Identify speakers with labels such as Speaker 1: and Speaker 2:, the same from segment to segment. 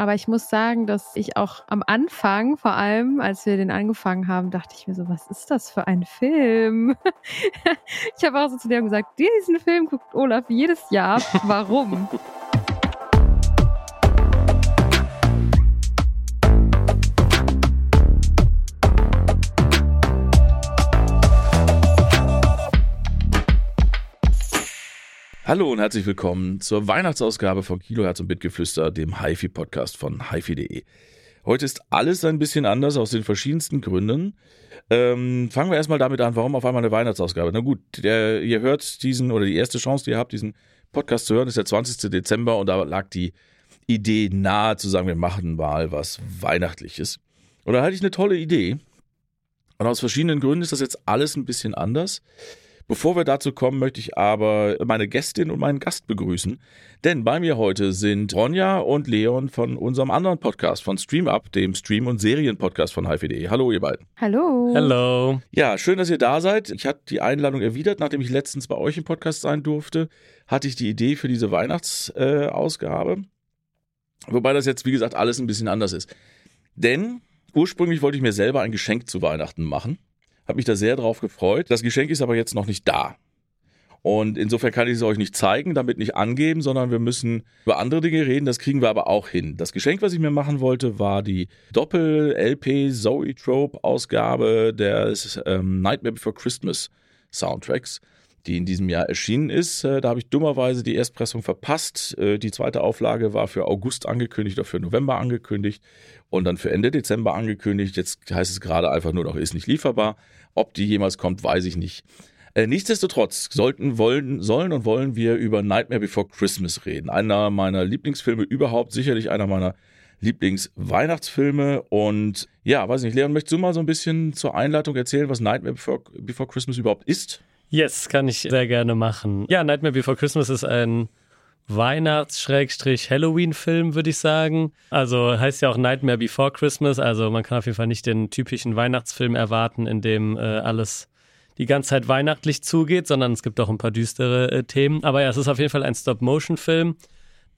Speaker 1: Aber ich muss sagen, dass ich auch am Anfang, vor allem als wir den angefangen haben, dachte ich mir so, was ist das für ein Film? ich habe auch so zu dir gesagt, diesen Film guckt Olaf jedes Jahr. Warum?
Speaker 2: Hallo und herzlich willkommen zur Weihnachtsausgabe von Kiloherz und Bitgeflüster, dem HiFi-Podcast von HiFi.de. Heute ist alles ein bisschen anders aus den verschiedensten Gründen. Ähm, fangen wir erstmal damit an, warum auf einmal eine Weihnachtsausgabe? Na gut, der, ihr hört diesen, oder die erste Chance, die ihr habt, diesen Podcast zu hören, ist der 20. Dezember und da lag die Idee nahe zu sagen, wir machen mal was Weihnachtliches. Und da hatte ich eine tolle Idee. Und aus verschiedenen Gründen ist das jetzt alles ein bisschen anders. Bevor wir dazu kommen, möchte ich aber meine Gästin und meinen Gast begrüßen. Denn bei mir heute sind Ronja und Leon von unserem anderen Podcast, von Stream Up, dem Stream- und Serien-Podcast von HiFi.de. Hallo, ihr beiden.
Speaker 1: Hallo.
Speaker 3: Hallo.
Speaker 2: Ja, schön, dass ihr da seid. Ich hatte die Einladung erwidert, nachdem ich letztens bei euch im Podcast sein durfte, hatte ich die Idee für diese Weihnachtsausgabe. Äh, Wobei das jetzt, wie gesagt, alles ein bisschen anders ist. Denn ursprünglich wollte ich mir selber ein Geschenk zu Weihnachten machen. Habe mich da sehr drauf gefreut. Das Geschenk ist aber jetzt noch nicht da. Und insofern kann ich es euch nicht zeigen, damit nicht angeben, sondern wir müssen über andere Dinge reden. Das kriegen wir aber auch hin. Das Geschenk, was ich mir machen wollte, war die Doppel-LP Zoetrope-Ausgabe des ähm, Nightmare Before Christmas Soundtracks, die in diesem Jahr erschienen ist. Äh, da habe ich dummerweise die Erstpressung verpasst. Äh, die zweite Auflage war für August angekündigt oder für November angekündigt und dann für Ende Dezember angekündigt. Jetzt heißt es gerade einfach nur noch, ist nicht lieferbar. Ob die jemals kommt, weiß ich nicht. Äh, nichtsdestotrotz sollten, wollen, sollen und wollen wir über Nightmare Before Christmas reden. Einer meiner Lieblingsfilme überhaupt, sicherlich einer meiner Lieblingsweihnachtsfilme. Und ja, weiß nicht, Leon, möchtest du mal so ein bisschen zur Einleitung erzählen, was Nightmare Before, Before Christmas überhaupt ist?
Speaker 3: Yes, kann ich sehr gerne machen. Ja, Nightmare Before Christmas ist ein Weihnachts-Halloween-Film, würde ich sagen. Also heißt ja auch Nightmare Before Christmas. Also man kann auf jeden Fall nicht den typischen Weihnachtsfilm erwarten, in dem äh, alles die ganze Zeit weihnachtlich zugeht, sondern es gibt auch ein paar düstere äh, Themen. Aber ja, es ist auf jeden Fall ein Stop-Motion-Film,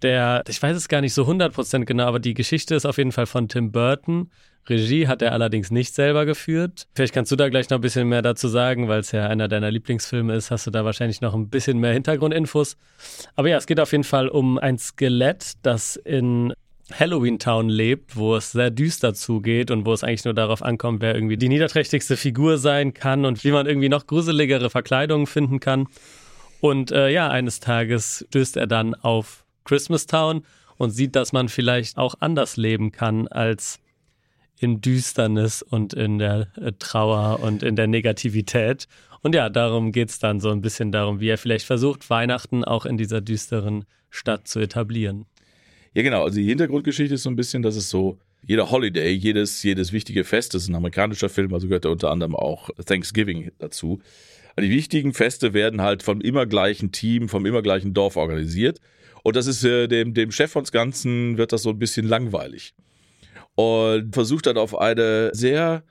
Speaker 3: der, ich weiß es gar nicht so 100% genau, aber die Geschichte ist auf jeden Fall von Tim Burton. Regie hat er allerdings nicht selber geführt. Vielleicht kannst du da gleich noch ein bisschen mehr dazu sagen, weil es ja einer deiner Lieblingsfilme ist, hast du da wahrscheinlich noch ein bisschen mehr Hintergrundinfos. Aber ja, es geht auf jeden Fall um ein Skelett, das in Halloween Town lebt, wo es sehr düster zugeht und wo es eigentlich nur darauf ankommt, wer irgendwie die niederträchtigste Figur sein kann und wie man irgendwie noch gruseligere Verkleidungen finden kann. Und äh, ja, eines Tages stößt er dann auf Christmas Town und sieht, dass man vielleicht auch anders leben kann als in Düsternis und in der äh, Trauer und in der Negativität. Und ja, darum geht es dann so ein bisschen darum, wie er vielleicht versucht, Weihnachten auch in dieser düsteren Stadt zu etablieren.
Speaker 2: Ja, genau. Also die Hintergrundgeschichte ist so ein bisschen, dass es so jeder Holiday, jedes, jedes wichtige Fest, das ist ein amerikanischer Film, also gehört da unter anderem auch Thanksgiving dazu. Die wichtigen Feste werden halt vom immer gleichen Team, vom immer gleichen Dorf organisiert. Und das ist äh, dem, dem Chef von Ganzen wird das so ein bisschen langweilig und versucht dann auf eine sehr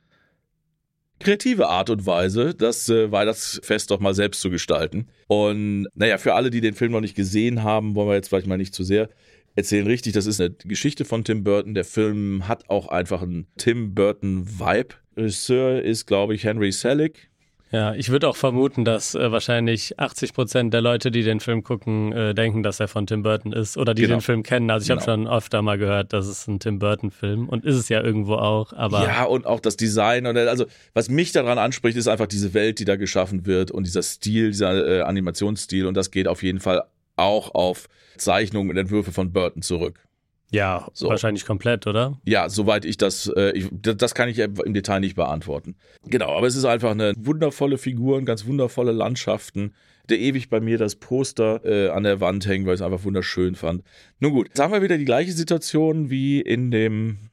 Speaker 2: kreative Art und Weise, das äh, Weihnachtsfest doch mal selbst zu gestalten. Und naja, für alle, die den Film noch nicht gesehen haben, wollen wir jetzt vielleicht mal nicht zu sehr erzählen. Richtig, das ist eine Geschichte von Tim Burton. Der Film hat auch einfach einen Tim Burton-Vibe. Regisseur ist, glaube ich, Henry Selick.
Speaker 3: Ja, ich würde auch vermuten, dass äh, wahrscheinlich 80 Prozent der Leute, die den Film gucken, äh, denken, dass er von Tim Burton ist oder die genau. den Film kennen. Also ich genau. habe schon öfter mal gehört, dass es ein Tim Burton-Film und ist es ja irgendwo auch. Aber
Speaker 2: ja, und auch das Design und also was mich daran anspricht, ist einfach diese Welt, die da geschaffen wird und dieser Stil, dieser äh, Animationsstil und das geht auf jeden Fall auch auf Zeichnungen und Entwürfe von Burton zurück.
Speaker 3: Ja, so. wahrscheinlich komplett, oder?
Speaker 2: Ja, soweit ich das, äh, ich, das kann ich im Detail nicht beantworten. Genau, aber es ist einfach eine wundervolle Figur, ganz wundervolle Landschaften. Der ewig bei mir das Poster äh, an der Wand hängen, weil ich es einfach wunderschön fand. Nun gut, jetzt haben wir wieder die gleiche Situation wie in dem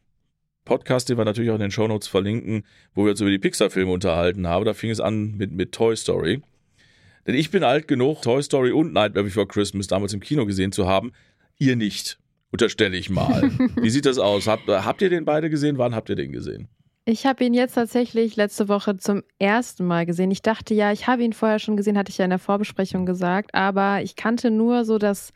Speaker 2: Podcast, den wir natürlich auch in den Shownotes verlinken, wo wir uns über die Pixar-Filme unterhalten haben. Da fing es an mit, mit Toy Story. Denn ich bin alt genug, Toy Story und Nightmare Before Christmas damals im Kino gesehen zu haben. Ihr nicht. Unterstelle ich mal. Wie sieht das aus? Habt, habt ihr den beide gesehen? Wann habt ihr den gesehen?
Speaker 1: Ich habe ihn jetzt tatsächlich letzte Woche zum ersten Mal gesehen. Ich dachte ja, ich habe ihn vorher schon gesehen, hatte ich ja in der Vorbesprechung gesagt, aber ich kannte nur so das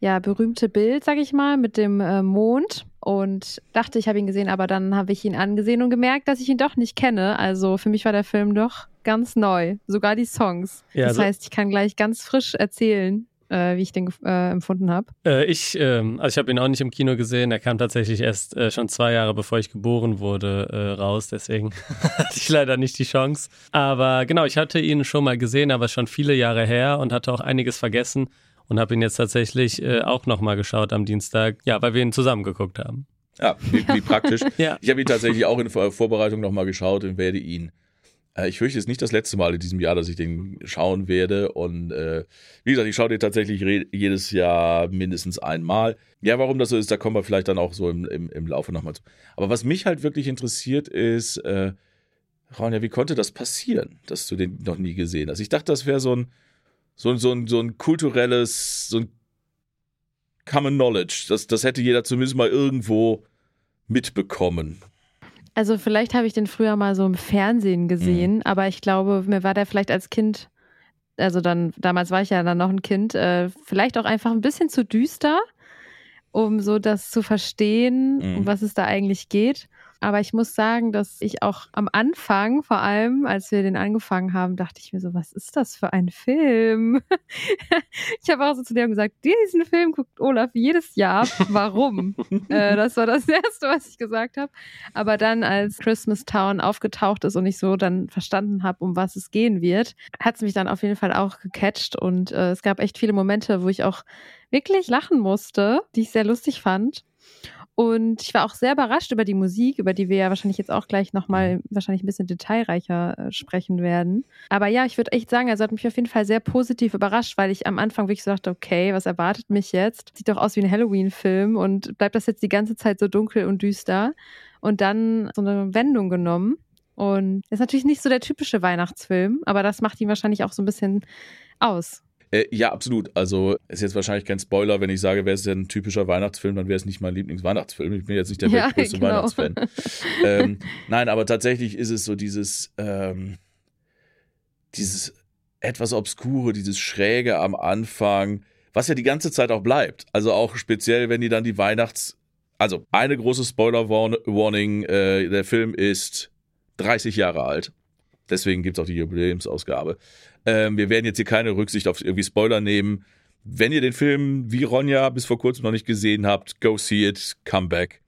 Speaker 1: ja, berühmte Bild, sag ich mal, mit dem äh, Mond. und dachte, ich habe ihn gesehen, aber dann habe ich ihn angesehen und gemerkt, dass ich ihn doch nicht kenne. Also für mich war der Film doch ganz neu, sogar die Songs. Ja, das also heißt, ich kann gleich ganz frisch erzählen, äh, wie ich den äh, empfunden habe.
Speaker 3: Äh, ich, ähm, also ich habe ihn auch nicht im Kino gesehen. Er kam tatsächlich erst äh, schon zwei Jahre bevor ich geboren wurde äh, raus. Deswegen hatte ich leider nicht die Chance. Aber genau, ich hatte ihn schon mal gesehen, aber schon viele Jahre her und hatte auch einiges vergessen und habe ihn jetzt tatsächlich äh, auch nochmal geschaut am Dienstag, ja, weil wir ihn zusammen geguckt haben.
Speaker 2: Ja, wie, wie praktisch. ja. Ich habe ihn tatsächlich auch in der Vorbereitung nochmal geschaut und werde ihn ich fürchte, es ist nicht das letzte Mal in diesem Jahr, dass ich den schauen werde. Und äh, wie gesagt, ich schaue den tatsächlich jedes Jahr mindestens einmal. Ja, warum das so ist, da kommen wir vielleicht dann auch so im, im, im Laufe nochmal zu. Aber was mich halt wirklich interessiert ist, äh, Ronja, wie konnte das passieren, dass du den noch nie gesehen hast? Ich dachte, das wäre so ein so, so, ein, so ein kulturelles, so ein Common Knowledge. Das, das hätte jeder zumindest mal irgendwo mitbekommen.
Speaker 1: Also vielleicht habe ich den früher mal so im Fernsehen gesehen, mhm. aber ich glaube, mir war der vielleicht als Kind, also dann, damals war ich ja dann noch ein Kind, äh, vielleicht auch einfach ein bisschen zu düster, um so das zu verstehen, mhm. um was es da eigentlich geht. Aber ich muss sagen, dass ich auch am Anfang, vor allem als wir den angefangen haben, dachte ich mir so, was ist das für ein Film? ich habe auch so zu dir gesagt, diesen Film guckt Olaf jedes Jahr. Warum? äh, das war das Erste, was ich gesagt habe. Aber dann, als Christmas Town aufgetaucht ist und ich so dann verstanden habe, um was es gehen wird, hat es mich dann auf jeden Fall auch gecatcht. Und äh, es gab echt viele Momente, wo ich auch wirklich lachen musste, die ich sehr lustig fand. Und ich war auch sehr überrascht über die Musik, über die wir ja wahrscheinlich jetzt auch gleich nochmal wahrscheinlich ein bisschen detailreicher äh, sprechen werden. Aber ja, ich würde echt sagen, also hat mich auf jeden Fall sehr positiv überrascht, weil ich am Anfang wirklich so dachte, okay, was erwartet mich jetzt? Sieht doch aus wie ein Halloween-Film und bleibt das jetzt die ganze Zeit so dunkel und düster? Und dann so eine Wendung genommen. Und ist natürlich nicht so der typische Weihnachtsfilm, aber das macht ihn wahrscheinlich auch so ein bisschen aus.
Speaker 2: Äh, ja, absolut. Also ist jetzt wahrscheinlich kein Spoiler, wenn ich sage, wäre es denn ein typischer Weihnachtsfilm, dann wäre es nicht mein Lieblingsweihnachtsfilm. Ich bin jetzt nicht der ja, größte genau. Weihnachtsfan. ähm, nein, aber tatsächlich ist es so dieses, ähm, dieses etwas Obskure, dieses Schräge am Anfang, was ja die ganze Zeit auch bleibt. Also auch speziell, wenn die dann die Weihnachts... Also eine große Spoiler-Warning, äh, der Film ist 30 Jahre alt. Deswegen gibt es auch die Jubiläumsausgabe. Ähm, wir werden jetzt hier keine Rücksicht auf irgendwie Spoiler nehmen. Wenn ihr den Film wie Ronja bis vor kurzem noch nicht gesehen habt, go see it, come back.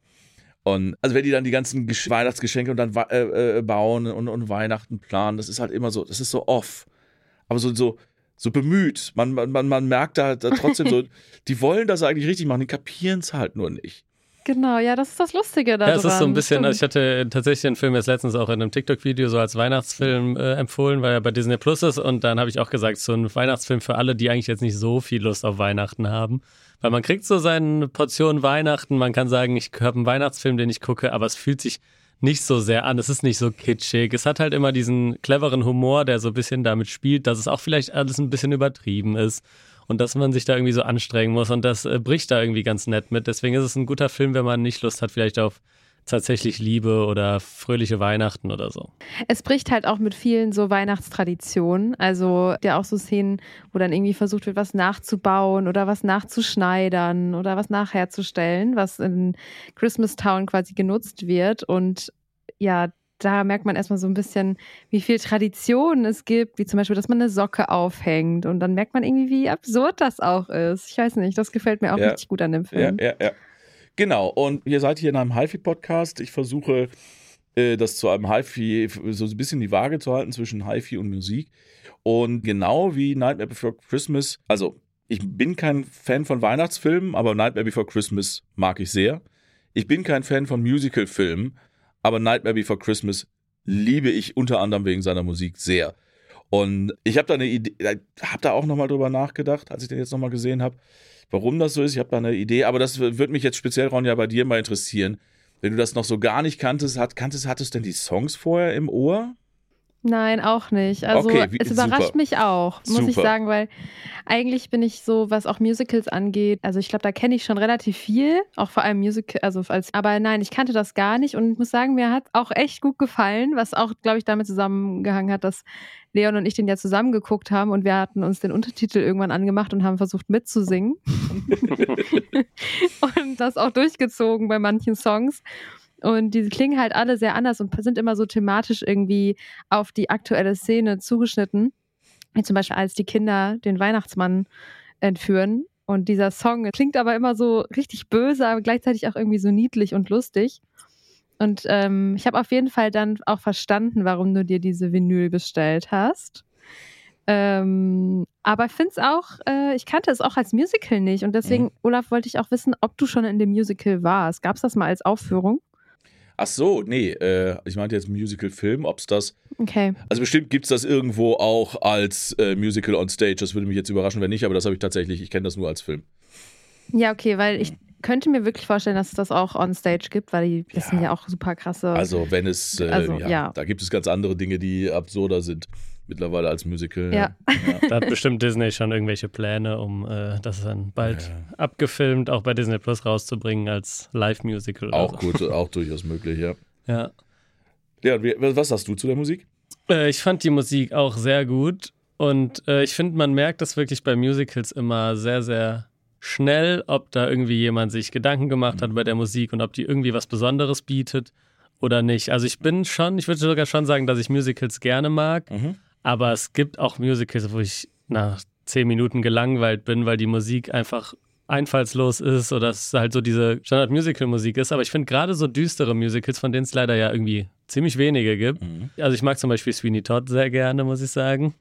Speaker 2: Und also wenn die dann die ganzen Gesch Weihnachtsgeschenke und dann äh, äh, bauen und, und Weihnachten planen, das ist halt immer so, das ist so off. Aber so, so, so bemüht. Man, man, man merkt da, da trotzdem so, die wollen das eigentlich richtig machen, die kapieren es halt nur nicht.
Speaker 1: Genau, ja, das ist das Lustige daran.
Speaker 3: Ja, es ist so ein bisschen, also ich hatte tatsächlich den Film jetzt letztens auch in einem TikTok-Video so als Weihnachtsfilm äh, empfohlen, weil er bei Disney Plus ist und dann habe ich auch gesagt, so ein Weihnachtsfilm für alle, die eigentlich jetzt nicht so viel Lust auf Weihnachten haben. Weil man kriegt so seine Portion Weihnachten, man kann sagen, ich habe einen Weihnachtsfilm, den ich gucke, aber es fühlt sich nicht so sehr an. Es ist nicht so kitschig. Es hat halt immer diesen cleveren Humor, der so ein bisschen damit spielt, dass es auch vielleicht alles ein bisschen übertrieben ist und dass man sich da irgendwie so anstrengen muss und das äh, bricht da irgendwie ganz nett mit. Deswegen ist es ein guter Film, wenn man nicht Lust hat, vielleicht auf tatsächlich Liebe oder fröhliche Weihnachten oder so.
Speaker 1: Es bricht halt auch mit vielen so Weihnachtstraditionen. Also ja auch so Szenen, wo dann irgendwie versucht wird, was nachzubauen oder was nachzuschneidern oder was nachherzustellen, was in Christmas Town quasi genutzt wird. Und ja, da merkt man erstmal so ein bisschen, wie viel Tradition es gibt, wie zum Beispiel, dass man eine Socke aufhängt. Und dann merkt man irgendwie, wie absurd das auch ist. Ich weiß nicht, das gefällt mir auch ja. richtig gut an dem Film.
Speaker 2: Ja, ja, ja. Genau, und ihr seid hier in einem HiFi-Podcast. Ich versuche, äh, das zu einem HiFi, so ein bisschen die Waage zu halten zwischen HiFi und Musik. Und genau wie Nightmare Before Christmas, also ich bin kein Fan von Weihnachtsfilmen, aber Nightmare Before Christmas mag ich sehr. Ich bin kein Fan von Musicalfilmen, aber Nightmare Before Christmas liebe ich unter anderem wegen seiner Musik sehr. Und ich habe da eine Idee, habe da auch nochmal drüber nachgedacht, als ich den jetzt nochmal gesehen habe, warum das so ist. Ich habe da eine Idee, aber das würde mich jetzt speziell, Ron, ja bei dir mal interessieren. Wenn du das noch so gar nicht kanntest, hat, kanntest hattest du denn die Songs vorher im Ohr?
Speaker 1: Nein, auch nicht. Also
Speaker 2: Okay, wie-
Speaker 1: es überrascht
Speaker 2: super.
Speaker 1: mich auch, muss ich
Speaker 2: Super.
Speaker 1: sagen, weil eigentlich bin ich so, was auch Musicals angeht, also ich glaube, da kenne ich schon relativ viel, auch vor allem Musical, also als, aber nein, ich kannte das gar nicht und ich muss sagen, mir hat auch echt gut gefallen, was auch, glaube ich, damit zusammengehangen hat, dass Leon und ich den ja zusammen geguckt haben und wir hatten uns den Untertitel irgendwann angemacht und haben versucht mitzusingen und das auch durchgezogen bei manchen Songs. Und die klingen halt alle sehr anders und sind immer so thematisch irgendwie auf die aktuelle Szene zugeschnitten. Wie zum Beispiel, als die Kinder den Weihnachtsmann entführen. Und dieser Song klingt aber immer so richtig böse, aber gleichzeitig auch irgendwie so niedlich und lustig. Und ähm, ich habe auf jeden Fall dann auch verstanden, warum du dir diese Vinyl bestellt hast. Ähm, aber ich finde es auch, äh, ich kannte es auch als Musical nicht. Und deswegen,
Speaker 2: Mhm.
Speaker 1: Olaf, wollte ich auch wissen, ob du schon in dem Musical warst. Gab es das mal als Aufführung?
Speaker 2: Ach so, nee, äh, ich meinte jetzt Musical-Film, ob es das.
Speaker 1: Okay.
Speaker 2: Also bestimmt gibt es das irgendwo auch als äh, Musical on Stage. Das würde mich jetzt überraschen, wenn nicht, aber das habe ich tatsächlich, ich kenne das nur als Film.
Speaker 1: Ja, okay, weil ich könnte mir wirklich vorstellen, dass es das auch on stage gibt, weil die, das
Speaker 2: Ja.
Speaker 1: sind ja auch super krasse.
Speaker 2: Also, wenn es, äh,
Speaker 1: Also,
Speaker 2: ja,
Speaker 1: ja.
Speaker 2: da gibt es ganz andere Dinge, die absurder sind mittlerweile als Musical.
Speaker 1: Ja.
Speaker 3: Da hat bestimmt Disney schon irgendwelche Pläne, um äh, das dann bald
Speaker 2: Ja.
Speaker 3: abgefilmt auch bei Disney Plus rauszubringen als Live-Musical.
Speaker 2: Auch
Speaker 3: so.
Speaker 2: gut, auch durchaus möglich, ja.
Speaker 3: Ja.
Speaker 2: Wie, was sagst du zu der Musik?
Speaker 3: Äh, ich fand die Musik auch sehr gut und äh, ich finde, man merkt das wirklich bei Musicals immer sehr, sehr schnell, ob da irgendwie jemand sich Gedanken gemacht hat bei der Musik und ob die irgendwie was Besonderes bietet oder nicht. Also ich bin schon, ich würde sogar schon sagen, dass ich Musicals gerne mag,
Speaker 2: Mhm.
Speaker 3: Aber es gibt auch Musicals, wo ich nach zehn Minuten gelangweilt bin, weil die Musik einfach einfallslos ist oder es halt so diese Standard-Musical-Musik ist. Aber ich finde gerade so düstere Musicals, von denen es leider ja irgendwie ziemlich wenige gibt.
Speaker 2: Mhm.
Speaker 3: Also ich mag zum Beispiel Sweeney Todd sehr gerne, muss ich sagen.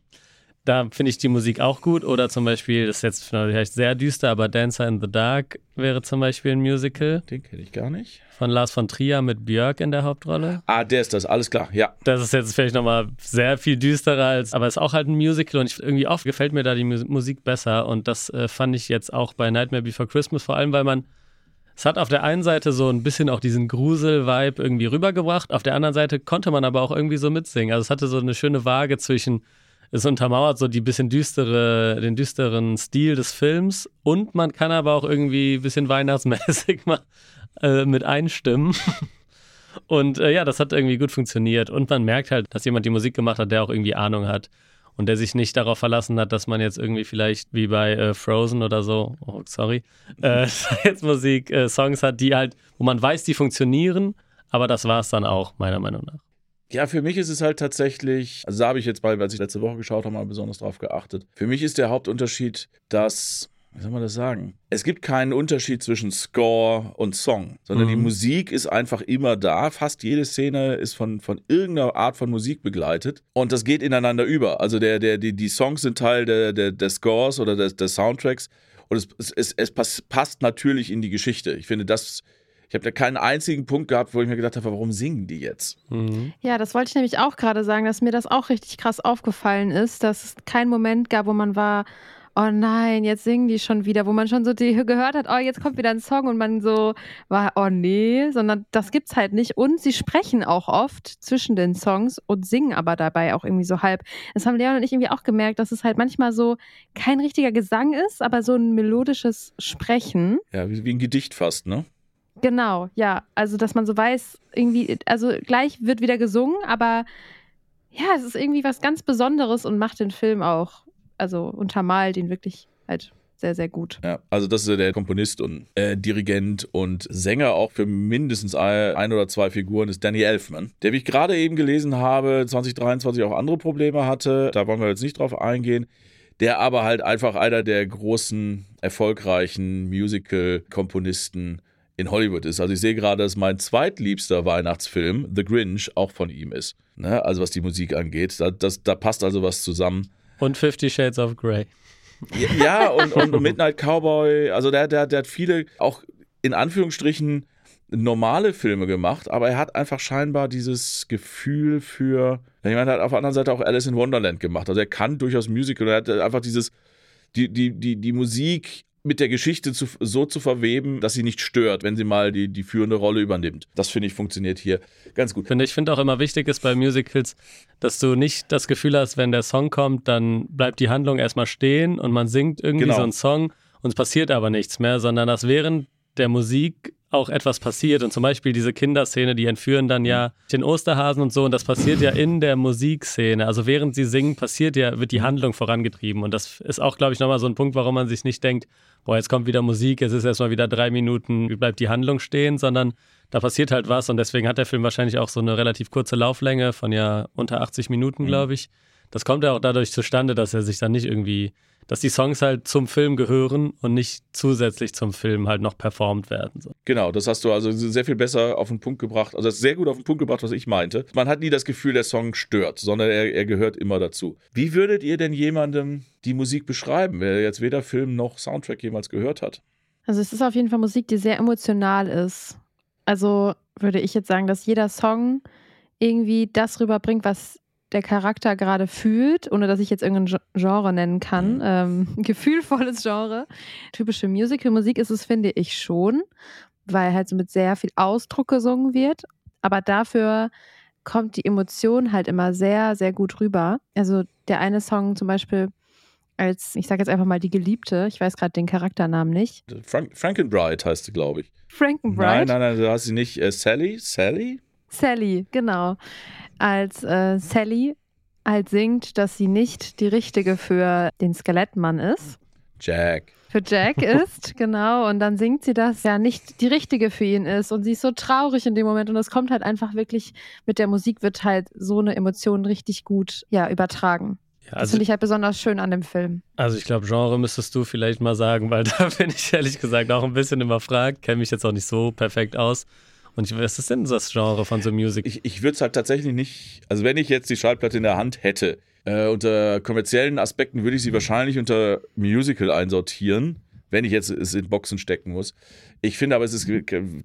Speaker 3: Da finde ich die Musik auch gut. Oder zum Beispiel, das ist jetzt vielleicht sehr düster, aber Dancer in the Dark wäre zum Beispiel ein Musical
Speaker 2: Den kenne ich gar nicht.
Speaker 3: von Lars von Trier mit Björk in der Hauptrolle.
Speaker 2: Ah, der ist das, alles klar, ja.
Speaker 3: Das ist jetzt vielleicht nochmal sehr viel düsterer als, aber es ist auch halt ein Musical und ich, irgendwie oft gefällt mir da die Mu- Musik besser und das äh, fand ich jetzt auch bei Nightmare Before Christmas, vor allem weil man, es hat auf der einen Seite so ein bisschen auch diesen Grusel-Vibe irgendwie rübergebracht, auf der anderen Seite konnte man aber auch irgendwie so mitsingen. Also es hatte so eine schöne Waage zwischen, es untermauert so die bisschen düstere, den düsteren Stil des Films und man kann aber auch irgendwie ein bisschen weihnachtsmäßig mal äh, mit einstimmen. Und äh, ja, das hat irgendwie gut funktioniert. Und man merkt halt, dass jemand die Musik gemacht hat, der auch irgendwie Ahnung hat. Und der sich nicht darauf verlassen hat, dass man jetzt irgendwie vielleicht wie bei äh, Frozen oder so, oh, sorry, äh, jetzt Musik, äh, Songs hat, die halt, wo man weiß, die funktionieren, aber das war es dann auch, meiner Meinung nach.
Speaker 2: Ja, für mich ist es halt tatsächlich, also da habe ich jetzt bei, als ich letzte Woche geschaut habe, mal besonders drauf geachtet. Für mich ist der Hauptunterschied, dass, wie soll man das sagen? Es gibt keinen Unterschied zwischen Score und Song, sondern
Speaker 3: Mhm.
Speaker 2: die Musik ist einfach immer da. Fast jede Szene ist von, von irgendeiner Art von Musik begleitet und das geht ineinander über. Also der, der, die, die Songs sind Teil der, der, der Scores oder des, des Soundtracks und es, es, es, es pass- passt natürlich in die Geschichte. Ich finde, das, ich habe da keinen einzigen Punkt gehabt, wo ich mir gedacht habe, warum singen die jetzt?
Speaker 3: Mhm.
Speaker 1: Ja, das wollte ich nämlich auch gerade sagen, dass mir das auch richtig krass aufgefallen ist, dass es keinen Moment gab, wo man war, oh nein, jetzt singen die schon wieder, wo man schon so die gehört hat, oh, jetzt kommt wieder ein Song und man so war, oh nee, sondern das gibt's halt nicht. Und sie sprechen auch oft zwischen den Songs und singen aber dabei auch irgendwie so halb. Das haben Leon und ich irgendwie auch gemerkt, dass es halt manchmal so kein richtiger Gesang ist, aber so ein melodisches Sprechen.
Speaker 2: Ja, wie, wie ein Gedicht fast, ne?
Speaker 1: Genau, ja. Also, dass man so weiß, irgendwie, also gleich wird wieder gesungen, aber ja, es ist irgendwie was ganz Besonderes und macht den Film auch, also untermalt ihn wirklich halt sehr, sehr gut.
Speaker 2: Ja, also das ist der Komponist und äh, Dirigent und Sänger auch für mindestens ein, ein oder zwei Figuren ist Danny Elfman, der, wie ich gerade eben gelesen habe, 2023 auch andere Probleme hatte. Da wollen wir jetzt nicht drauf eingehen. Der aber halt einfach einer der großen, erfolgreichen Musical-Komponisten in Hollywood ist. Also ich sehe gerade, dass mein zweitliebster Weihnachtsfilm, The Grinch, auch von ihm ist. Ne? Also was die Musik angeht. Da, das, da passt also was zusammen.
Speaker 3: Und Fifty Shades of Grey.
Speaker 2: Ja, Ja, und, und Midnight Cowboy, also der, der, der hat viele auch in Anführungsstrichen normale Filme gemacht, aber er hat einfach scheinbar dieses Gefühl für, jemand hat auf der anderen Seite auch Alice in Wonderland gemacht, also er kann durchaus Musical, er hat einfach dieses, die, die, die, die Musik mit der Geschichte zu, so zu verweben, dass sie nicht stört, wenn sie mal die, die führende Rolle übernimmt. Das finde ich funktioniert hier ganz gut.
Speaker 3: Finde ich finde auch immer wichtig ist bei Musicals, dass du nicht das Gefühl hast, wenn der Song kommt, dann bleibt die Handlung erstmal stehen und man singt irgendwie
Speaker 2: Genau.
Speaker 3: so einen Song und es passiert aber nichts mehr, sondern dass während der Musik auch etwas passiert. Und zum Beispiel diese Kinderszene, die entführen dann ja den Osterhasen und so. Und das passiert ja in der Musikszene. Also während sie singen, passiert ja, wird die Handlung vorangetrieben. Und das ist auch, glaube ich, nochmal so ein Punkt, warum man sich nicht denkt, boah, jetzt kommt wieder Musik, es ist erstmal wieder drei Minuten, bleibt die Handlung stehen, sondern da passiert halt was. Und deswegen hat der Film wahrscheinlich auch so eine relativ kurze Lauflänge von ja unter 80 Minuten, glaube ich. Das kommt ja auch dadurch zustande, dass er sich dann nicht irgendwie, dass die Songs halt zum Film gehören und nicht zusätzlich zum Film halt noch performt werden. So.
Speaker 2: Genau, das hast du also sehr viel besser auf den Punkt gebracht. Also das ist sehr gut auf den Punkt gebracht, was ich meinte. Man hat nie das Gefühl, der Song stört, sondern er, er gehört immer dazu. Wie würdet ihr denn jemandem die Musik beschreiben, wer jetzt weder Film noch Soundtrack jemals gehört hat?
Speaker 1: Also es ist auf jeden Fall Musik, die sehr emotional ist. Also würde ich jetzt sagen, dass jeder Song irgendwie das rüberbringt, was der Charakter gerade fühlt, ohne dass ich jetzt irgendein Gen- Genre nennen kann.
Speaker 2: Mhm.
Speaker 1: Ähm, gefühlvolles Genre. Typische Musical-Musik ist es, finde ich schon, weil halt so mit sehr viel Ausdruck gesungen wird. Aber dafür kommt die Emotion halt immer sehr, sehr gut rüber. Also der eine Song zum Beispiel als, ich sage jetzt einfach mal die Geliebte, ich weiß gerade den Charakternamen nicht.
Speaker 2: Frank Frankenbride heißt sie, glaube ich.
Speaker 1: Frankenbride.
Speaker 2: Nein, nein, nein, du hast sie nicht. Äh, Sally? Sally?
Speaker 1: Sally, genau. Als äh, Sally halt singt, dass sie nicht die richtige für den Skelettmann ist,
Speaker 2: Jack.
Speaker 1: für Jack ist, genau. Und dann singt sie, dass ja nicht die richtige für ihn ist. Und sie ist so traurig in dem Moment. Und es kommt halt einfach wirklich, mit der Musik wird halt so eine Emotion richtig gut ja, übertragen.
Speaker 3: Ja,
Speaker 1: Das
Speaker 3: also,
Speaker 1: finde ich halt besonders schön an dem Film.
Speaker 3: also ich glaube, Genre müsstest du vielleicht mal sagen, weil da bin ich ehrlich gesagt auch ein bisschen überfragt, kenne mich jetzt auch nicht so perfekt aus. Und ich, was ist denn das Genre von so Music?
Speaker 2: Ich, ich würde es halt tatsächlich nicht, also wenn ich jetzt die Schallplatte in der Hand hätte, äh, unter kommerziellen Aspekten würde ich sie wahrscheinlich unter Musical einsortieren, wenn ich jetzt es in Boxen stecken muss. Ich finde aber, es ist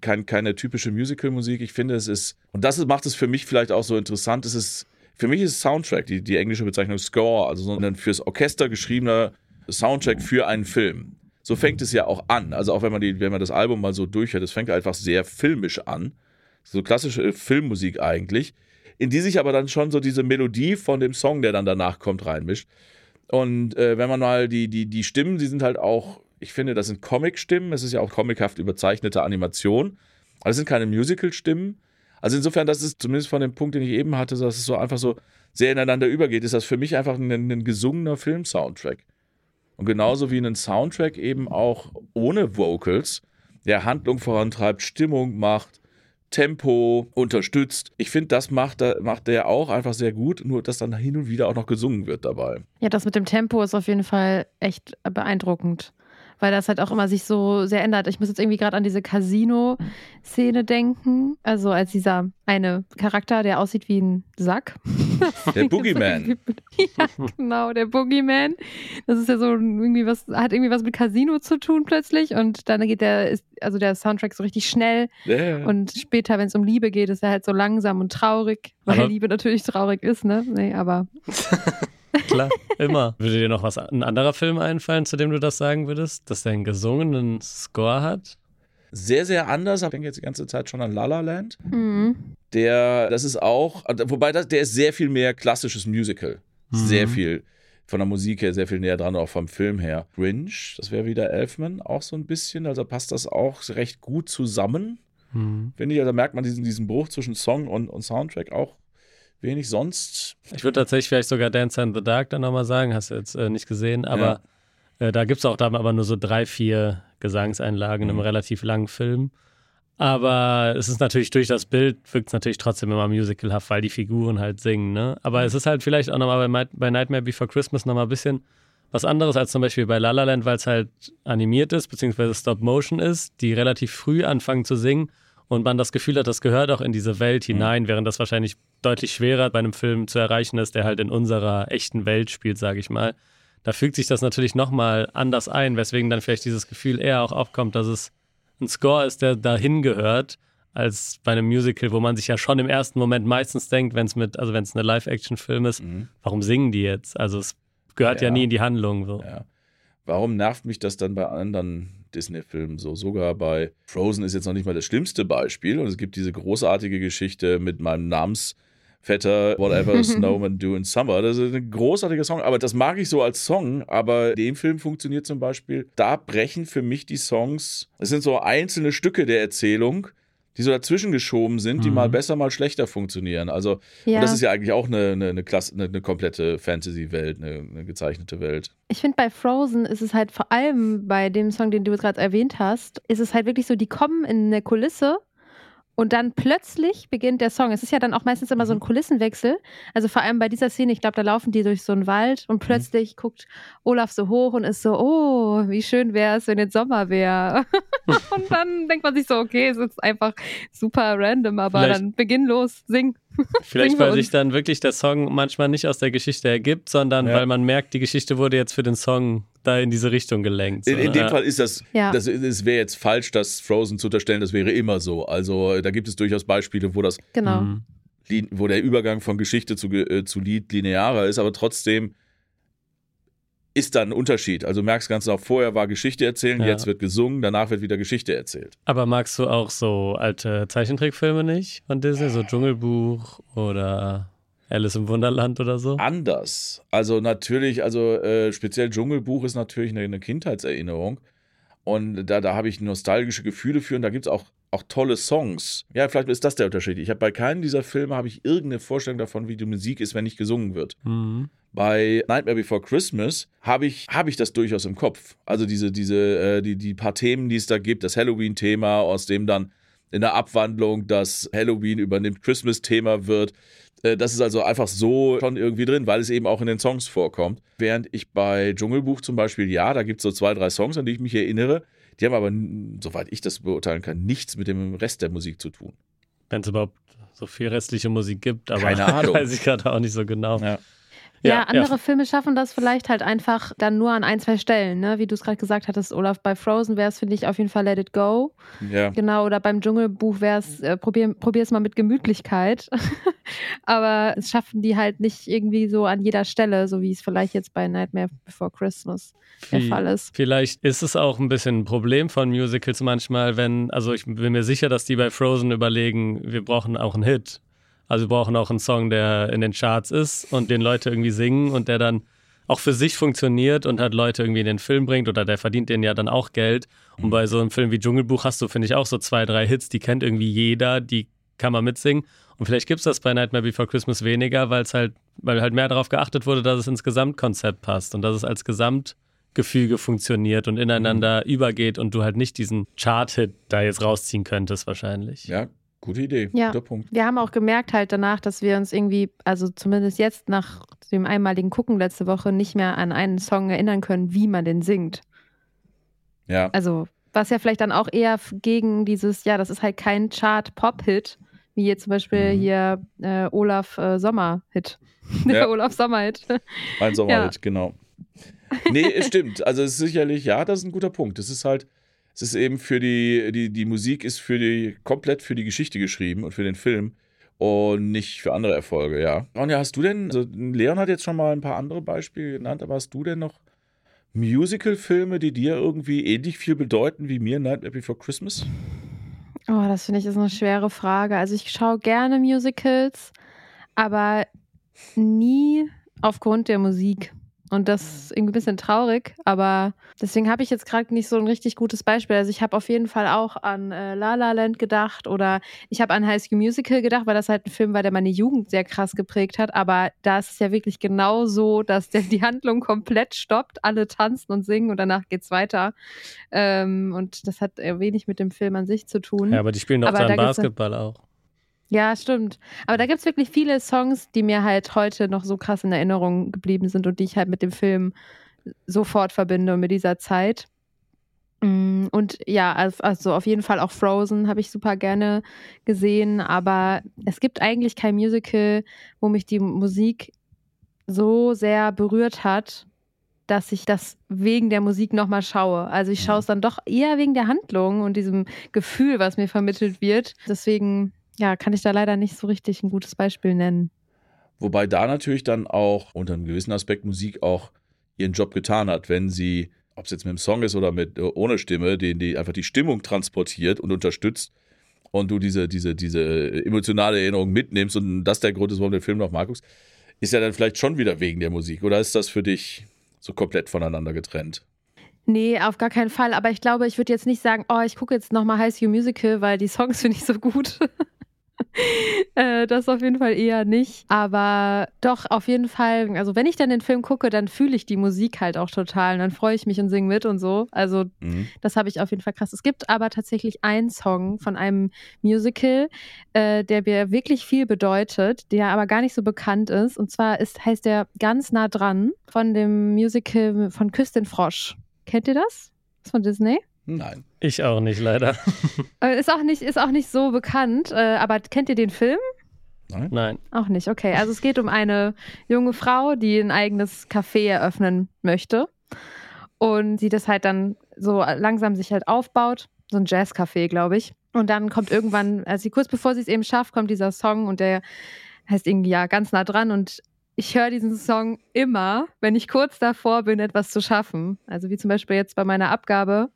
Speaker 2: kein, keine typische Musical-Musik. Ich finde, es ist, und das macht es für mich vielleicht auch so interessant, es ist, für mich ist Soundtrack, die, die englische Bezeichnung Score, also so ein fürs Orchester geschriebener Soundtrack für einen Film. So fängt es ja auch an. Also auch wenn man, die, wenn man das Album mal so durchhört, es fängt einfach sehr filmisch an. So klassische äh, Filmmusik eigentlich, in die sich aber dann schon so diese Melodie von dem Song, der dann danach kommt, reinmischt. Und äh, wenn man mal die, die, die Stimmen, die sind halt auch, ich finde, das sind Comic-Stimmen. Es ist ja auch comichaft überzeichnete Animation. Aber es sind keine Musical-Stimmen. Also insofern, das ist zumindest von dem Punkt, den ich eben hatte, dass es so einfach so sehr ineinander übergeht, ist das für mich einfach ein, ein gesungener Film-Soundtrack. Und genauso wie ein Soundtrack eben auch ohne Vocals, der Handlung vorantreibt, Stimmung macht, Tempo unterstützt. Ich finde, das macht, macht der auch einfach sehr gut, nur dass dann hin und wieder auch noch gesungen wird dabei.
Speaker 1: Ja, das mit dem Tempo ist auf jeden Fall echt beeindruckend. Weil das halt auch immer sich so sehr ändert. Ich muss jetzt irgendwie gerade an diese Casino-Szene denken. Also als dieser eine Charakter, der aussieht wie ein Sack.
Speaker 2: Der Boogeyman.
Speaker 1: ja, genau, der Boogeyman. Das ist ja so irgendwie was, hat irgendwie was mit Casino zu tun plötzlich. Und dann geht der, ist, also der Soundtrack so richtig schnell.
Speaker 2: Ja.
Speaker 1: Und später, wenn es um Liebe geht, ist er halt so langsam und traurig. Weil
Speaker 3: Aber-
Speaker 1: Liebe natürlich traurig ist, ne? Nee, aber
Speaker 3: Klar, immer. Würde dir noch was ein anderer Film einfallen, zu dem du das sagen würdest, dass der einen gesungenen Score hat?
Speaker 2: Sehr, sehr anders. Ich denke jetzt die ganze Zeit schon an La La Land.
Speaker 1: mhm.
Speaker 2: Der, das ist auch, wobei das, der ist sehr viel mehr klassisches Musical. Sehr
Speaker 3: Mhm.
Speaker 2: viel von der Musik her, sehr viel näher dran, auch vom Film her. Grinch, das wäre wieder Elfman, auch so ein bisschen. Also passt das auch recht gut zusammen.
Speaker 3: Mhm.
Speaker 2: Finde ich, also da merkt man diesen, diesen Bruch zwischen Song und, und Soundtrack auch wenig. Sonst,
Speaker 3: Ich würde tatsächlich vielleicht sogar Dance in the Dark dann nochmal sagen, hast du jetzt äh, nicht gesehen, aber äh, da gibt es auch da aber nur so drei, vier Gesangseinlagen in einem
Speaker 2: Mhm.
Speaker 3: relativ langen Film. Aber es ist natürlich durch das Bild, wirkt es natürlich trotzdem immer musicalhaft, weil die Figuren halt singen, ne? Aber es ist halt vielleicht auch nochmal bei, bei Nightmare Before Christmas nochmal ein bisschen was anderes als zum Beispiel bei La La Land, weil es halt animiert ist, beziehungsweise Stop-Motion ist, die relativ früh anfangen zu singen und man das Gefühl hat, das gehört auch in diese Welt hinein, während das wahrscheinlich deutlich schwerer bei einem Film zu erreichen ist, der halt in unserer echten Welt spielt, sage ich mal. Da fügt sich das natürlich nochmal anders ein, weswegen dann vielleicht dieses Gefühl eher auch aufkommt, dass es ein Score ist, der dahin gehört, als bei einem Musical, wo man sich ja schon im ersten Moment meistens denkt, wenn es mit, also wenn es eine Live-Action-Film ist,
Speaker 2: Mhm.
Speaker 3: warum singen die jetzt? Also es gehört ja,
Speaker 2: Ja.
Speaker 3: nie in die Handlung. So.
Speaker 2: ja. Warum nervt mich das dann bei anderen Disney-Filmen so? Sogar bei Frozen ist jetzt noch nicht mal das schlimmste Beispiel. Und es gibt diese großartige Geschichte mit meinem Namensvetter, Whatever Snowman Do in Summer. Das ist ein großartiger Song, aber das mag ich so als Song. Aber dem Film funktioniert zum Beispiel, da brechen für mich die Songs, es sind so einzelne Stücke der Erzählung, die so dazwischen geschoben sind, die
Speaker 3: Mhm.
Speaker 2: mal besser, mal schlechter funktionieren. Also,
Speaker 1: Ja.
Speaker 2: und das ist ja eigentlich auch eine, eine, eine, Klasse, eine, eine komplette Fantasy-Welt, eine, eine gezeichnete Welt.
Speaker 1: Ich finde, bei Frozen ist es halt vor allem bei dem Song, den du gerade erwähnt hast, ist es halt wirklich so, die kommen in eine Kulisse und dann plötzlich beginnt der Song. Es ist ja dann auch meistens immer so ein Kulissenwechsel. Also vor allem bei dieser Szene, ich glaube, da laufen die durch so einen Wald und plötzlich guckt Olaf so hoch und ist so, oh, wie schön wäre es, wenn jetzt Sommer wäre. und dann denkt man sich so, okay, es ist einfach super random, aber
Speaker 3: Vielleicht-
Speaker 1: dann beginn los, sing.
Speaker 3: Vielleicht, weil sich dann wirklich der Song manchmal nicht aus der Geschichte ergibt, sondern
Speaker 2: Ja.
Speaker 3: weil man merkt, die Geschichte wurde jetzt für den Song da in diese Richtung gelenkt.
Speaker 2: In, in
Speaker 3: So,
Speaker 2: dem
Speaker 3: ja.
Speaker 2: Fall ist das,
Speaker 1: Ja.
Speaker 2: das es wäre jetzt falsch, das Frozen zu unterstellen, das wäre immer so. Also da gibt es durchaus Beispiele, wo das
Speaker 1: Genau.
Speaker 3: Mhm.
Speaker 2: Wo der Übergang von Geschichte zu, Ge- äh, zu Lied linearer ist, aber trotzdem ist da ein Unterschied. Also du merkst ganz genau, vorher war Geschichte erzählen,
Speaker 3: Ja.
Speaker 2: jetzt wird gesungen, danach wird wieder Geschichte erzählt.
Speaker 3: Aber magst du auch so alte Zeichentrickfilme nicht von Disney, so Dschungelbuch oder Alice im Wunderland oder so?
Speaker 2: Anders. Also natürlich, also äh, speziell Dschungelbuch ist natürlich eine, eine Kindheitserinnerung. Und da, da habe ich nostalgische Gefühle für und da gibt es auch, auch tolle Songs. Ja, vielleicht ist das der Unterschied. Ich habe bei keinem dieser Filme habe ich irgendeine Vorstellung davon, wie die Musik ist, wenn nicht gesungen wird.
Speaker 3: Mhm.
Speaker 2: Bei Nightmare Before Christmas habe ich, hab ich das durchaus im Kopf. Also diese, diese, äh, die, die paar Themen, die es da gibt, das Halloween-Thema, aus dem dann in der Abwandlung das Halloween übernimmt Christmas-Thema wird. Äh, das ist also einfach so schon irgendwie drin, weil es eben auch in den Songs vorkommt. Während ich bei Dschungelbuch zum Beispiel, ja, da gibt es so zwei, drei Songs, an die ich mich erinnere. Die haben aber, soweit ich das beurteilen kann, nichts mit dem Rest der Musik zu tun.
Speaker 3: Wenn es überhaupt so viel restliche Musik gibt, aber
Speaker 2: Keine Ahnung.
Speaker 3: weiß ich gerade auch nicht so genau.
Speaker 2: Ja.
Speaker 1: Ja, andere Filme schaffen das vielleicht halt einfach dann nur an ein, zwei Stellen, ne? Wie du es gerade gesagt hattest, Olaf. Bei Frozen wäre es, finde ich, auf jeden Fall Let It Go.
Speaker 2: ja.
Speaker 1: Genau, oder beim Dschungelbuch wäre es, äh, probier, probier es mal mit Gemütlichkeit. Aber es schaffen die halt nicht irgendwie so an jeder Stelle, so wie es vielleicht jetzt bei Nightmare Before Christmas der
Speaker 3: Wie-
Speaker 1: Fall ist.
Speaker 3: Vielleicht ist es auch ein bisschen ein Problem von Musicals manchmal, wenn, also ich bin mir sicher, dass die bei Frozen überlegen, wir brauchen auch einen Hit. Also wir brauchen auch einen Song, der in den Charts ist und den Leute irgendwie singen und der dann auch für sich funktioniert und halt Leute irgendwie in den Film bringt oder der verdient denen ja dann auch Geld. Und bei so einem Film wie Dschungelbuch hast du, finde ich, auch so zwei, drei Hits, die kennt irgendwie jeder, die kann man mitsingen. Und vielleicht gibt es das bei Nightmare Before Christmas weniger, weil es halt, weil halt mehr darauf geachtet wurde, dass es ins Gesamtkonzept passt und dass es als Gesamtgefüge funktioniert und ineinander übergeht und du halt nicht diesen Chart-Hit da jetzt rausziehen könntest, wahrscheinlich.
Speaker 2: ja, gute Idee,
Speaker 1: Ja.
Speaker 2: guter Punkt.
Speaker 1: Wir haben auch gemerkt halt danach, dass wir uns irgendwie, also zumindest jetzt nach dem einmaligen Gucken letzte Woche, nicht mehr an einen Song erinnern können, wie man den singt.
Speaker 2: Ja.
Speaker 1: Also, was ja vielleicht dann auch eher gegen dieses, ja, das ist halt kein Chart-Pop-Hit, wie jetzt zum Beispiel
Speaker 2: Mhm.
Speaker 1: hier äh, Olaf äh, Sommer-Hit. Der
Speaker 2: Ja.
Speaker 1: Olaf Sommer-Hit.
Speaker 2: Mein Sommerhit, genau. Nee, es stimmt. Also es ist sicherlich, ja, das ist ein guter Punkt. Es ist halt, es ist eben für die, die, die Musik ist für die, komplett für die Geschichte geschrieben und für den Film und nicht für andere Erfolge, ja. Ronja, hast du denn, also Leon hat jetzt schon mal ein paar andere Beispiele genannt, aber hast du denn noch Musical-Filme, die dir irgendwie ähnlich viel bedeuten wie mir Nightmare Before Christmas?
Speaker 1: Oh, das finde ich ist eine schwere Frage. Also ich schaue gerne Musicals, aber nie aufgrund der Musik. Und das ist irgendwie ein bisschen traurig, aber deswegen habe ich jetzt gerade nicht so ein richtig gutes Beispiel. Also ich habe auf jeden Fall auch an äh, La La Land gedacht oder ich habe an High School Musical gedacht, weil das halt ein Film war, der meine Jugend sehr krass geprägt hat. Aber da ist es ja wirklich genau so, dass der, die Handlung komplett stoppt, alle tanzen und singen und danach geht's weiter. Ähm, und das hat wenig mit dem Film an sich zu tun.
Speaker 3: Ja, aber die spielen doch dann Basketball auch.
Speaker 1: Ja, stimmt. Aber da gibt es wirklich viele Songs, die mir halt heute noch so krass in Erinnerung geblieben sind und die ich halt mit dem Film sofort verbinde und mit dieser Zeit. Mm, Und ja, also- also auf jeden Fall auch Frozen habe ich super gerne gesehen, aber es gibt eigentlich kein Musical, wo mich die Musik so sehr berührt hat, dass ich das wegen der Musik nochmal schaue. Also ich schaue es dann doch eher wegen der Handlung und diesem Gefühl, was mir vermittelt wird. Deswegen, ja, kann ich da leider nicht so richtig ein gutes Beispiel nennen.
Speaker 2: Wobei da natürlich dann auch unter einem gewissen Aspekt Musik auch ihren Job getan hat, wenn sie ob es jetzt mit dem Song ist oder mit äh, ohne Stimme, die, die einfach die Stimmung transportiert und unterstützt und du diese, diese, diese emotionale Erinnerung mitnimmst und das der Grund ist, warum du den Film noch magst, ist ja dann vielleicht schon wieder wegen der Musik. Oder ist das für dich so komplett voneinander getrennt?
Speaker 1: Nee, auf gar keinen Fall. Aber ich glaube, ich würde jetzt nicht sagen, oh, ich gucke jetzt nochmal High School Musical, weil die Songs finde ich so gut. äh, das auf jeden Fall eher nicht. Aber doch, auf jeden Fall, also wenn ich dann den Film gucke, dann fühle ich die Musik halt auch total und dann freue ich mich und singe mit und so. Also mhm. das habe ich auf jeden Fall krass. Es gibt aber tatsächlich einen Song von einem Musical, äh, der mir wirklich viel bedeutet, der aber gar nicht so bekannt ist. Und zwar ist, heißt der ganz nah dran von dem Musical von Küss den Frosch. Kennt ihr das? Das ist von Disney?
Speaker 2: Nein.
Speaker 3: Ich auch nicht, leider.
Speaker 1: Äh, ist auch nicht, ist auch nicht so bekannt. Äh, aber kennt ihr den Film?
Speaker 2: Nein.
Speaker 3: Nein.
Speaker 1: Auch nicht, okay. Also es geht um eine junge Frau, die ein eigenes Café eröffnen möchte. Und sie das halt dann so langsam sich halt aufbaut. So ein Jazzcafé, glaube ich. Und dann kommt irgendwann, also kurz bevor sie es eben schafft, kommt dieser Song und der heißt irgendwie ja ganz nah dran und ich höre diesen Song immer, wenn ich kurz davor bin, etwas zu schaffen. Also wie zum Beispiel jetzt bei meiner Abgabe,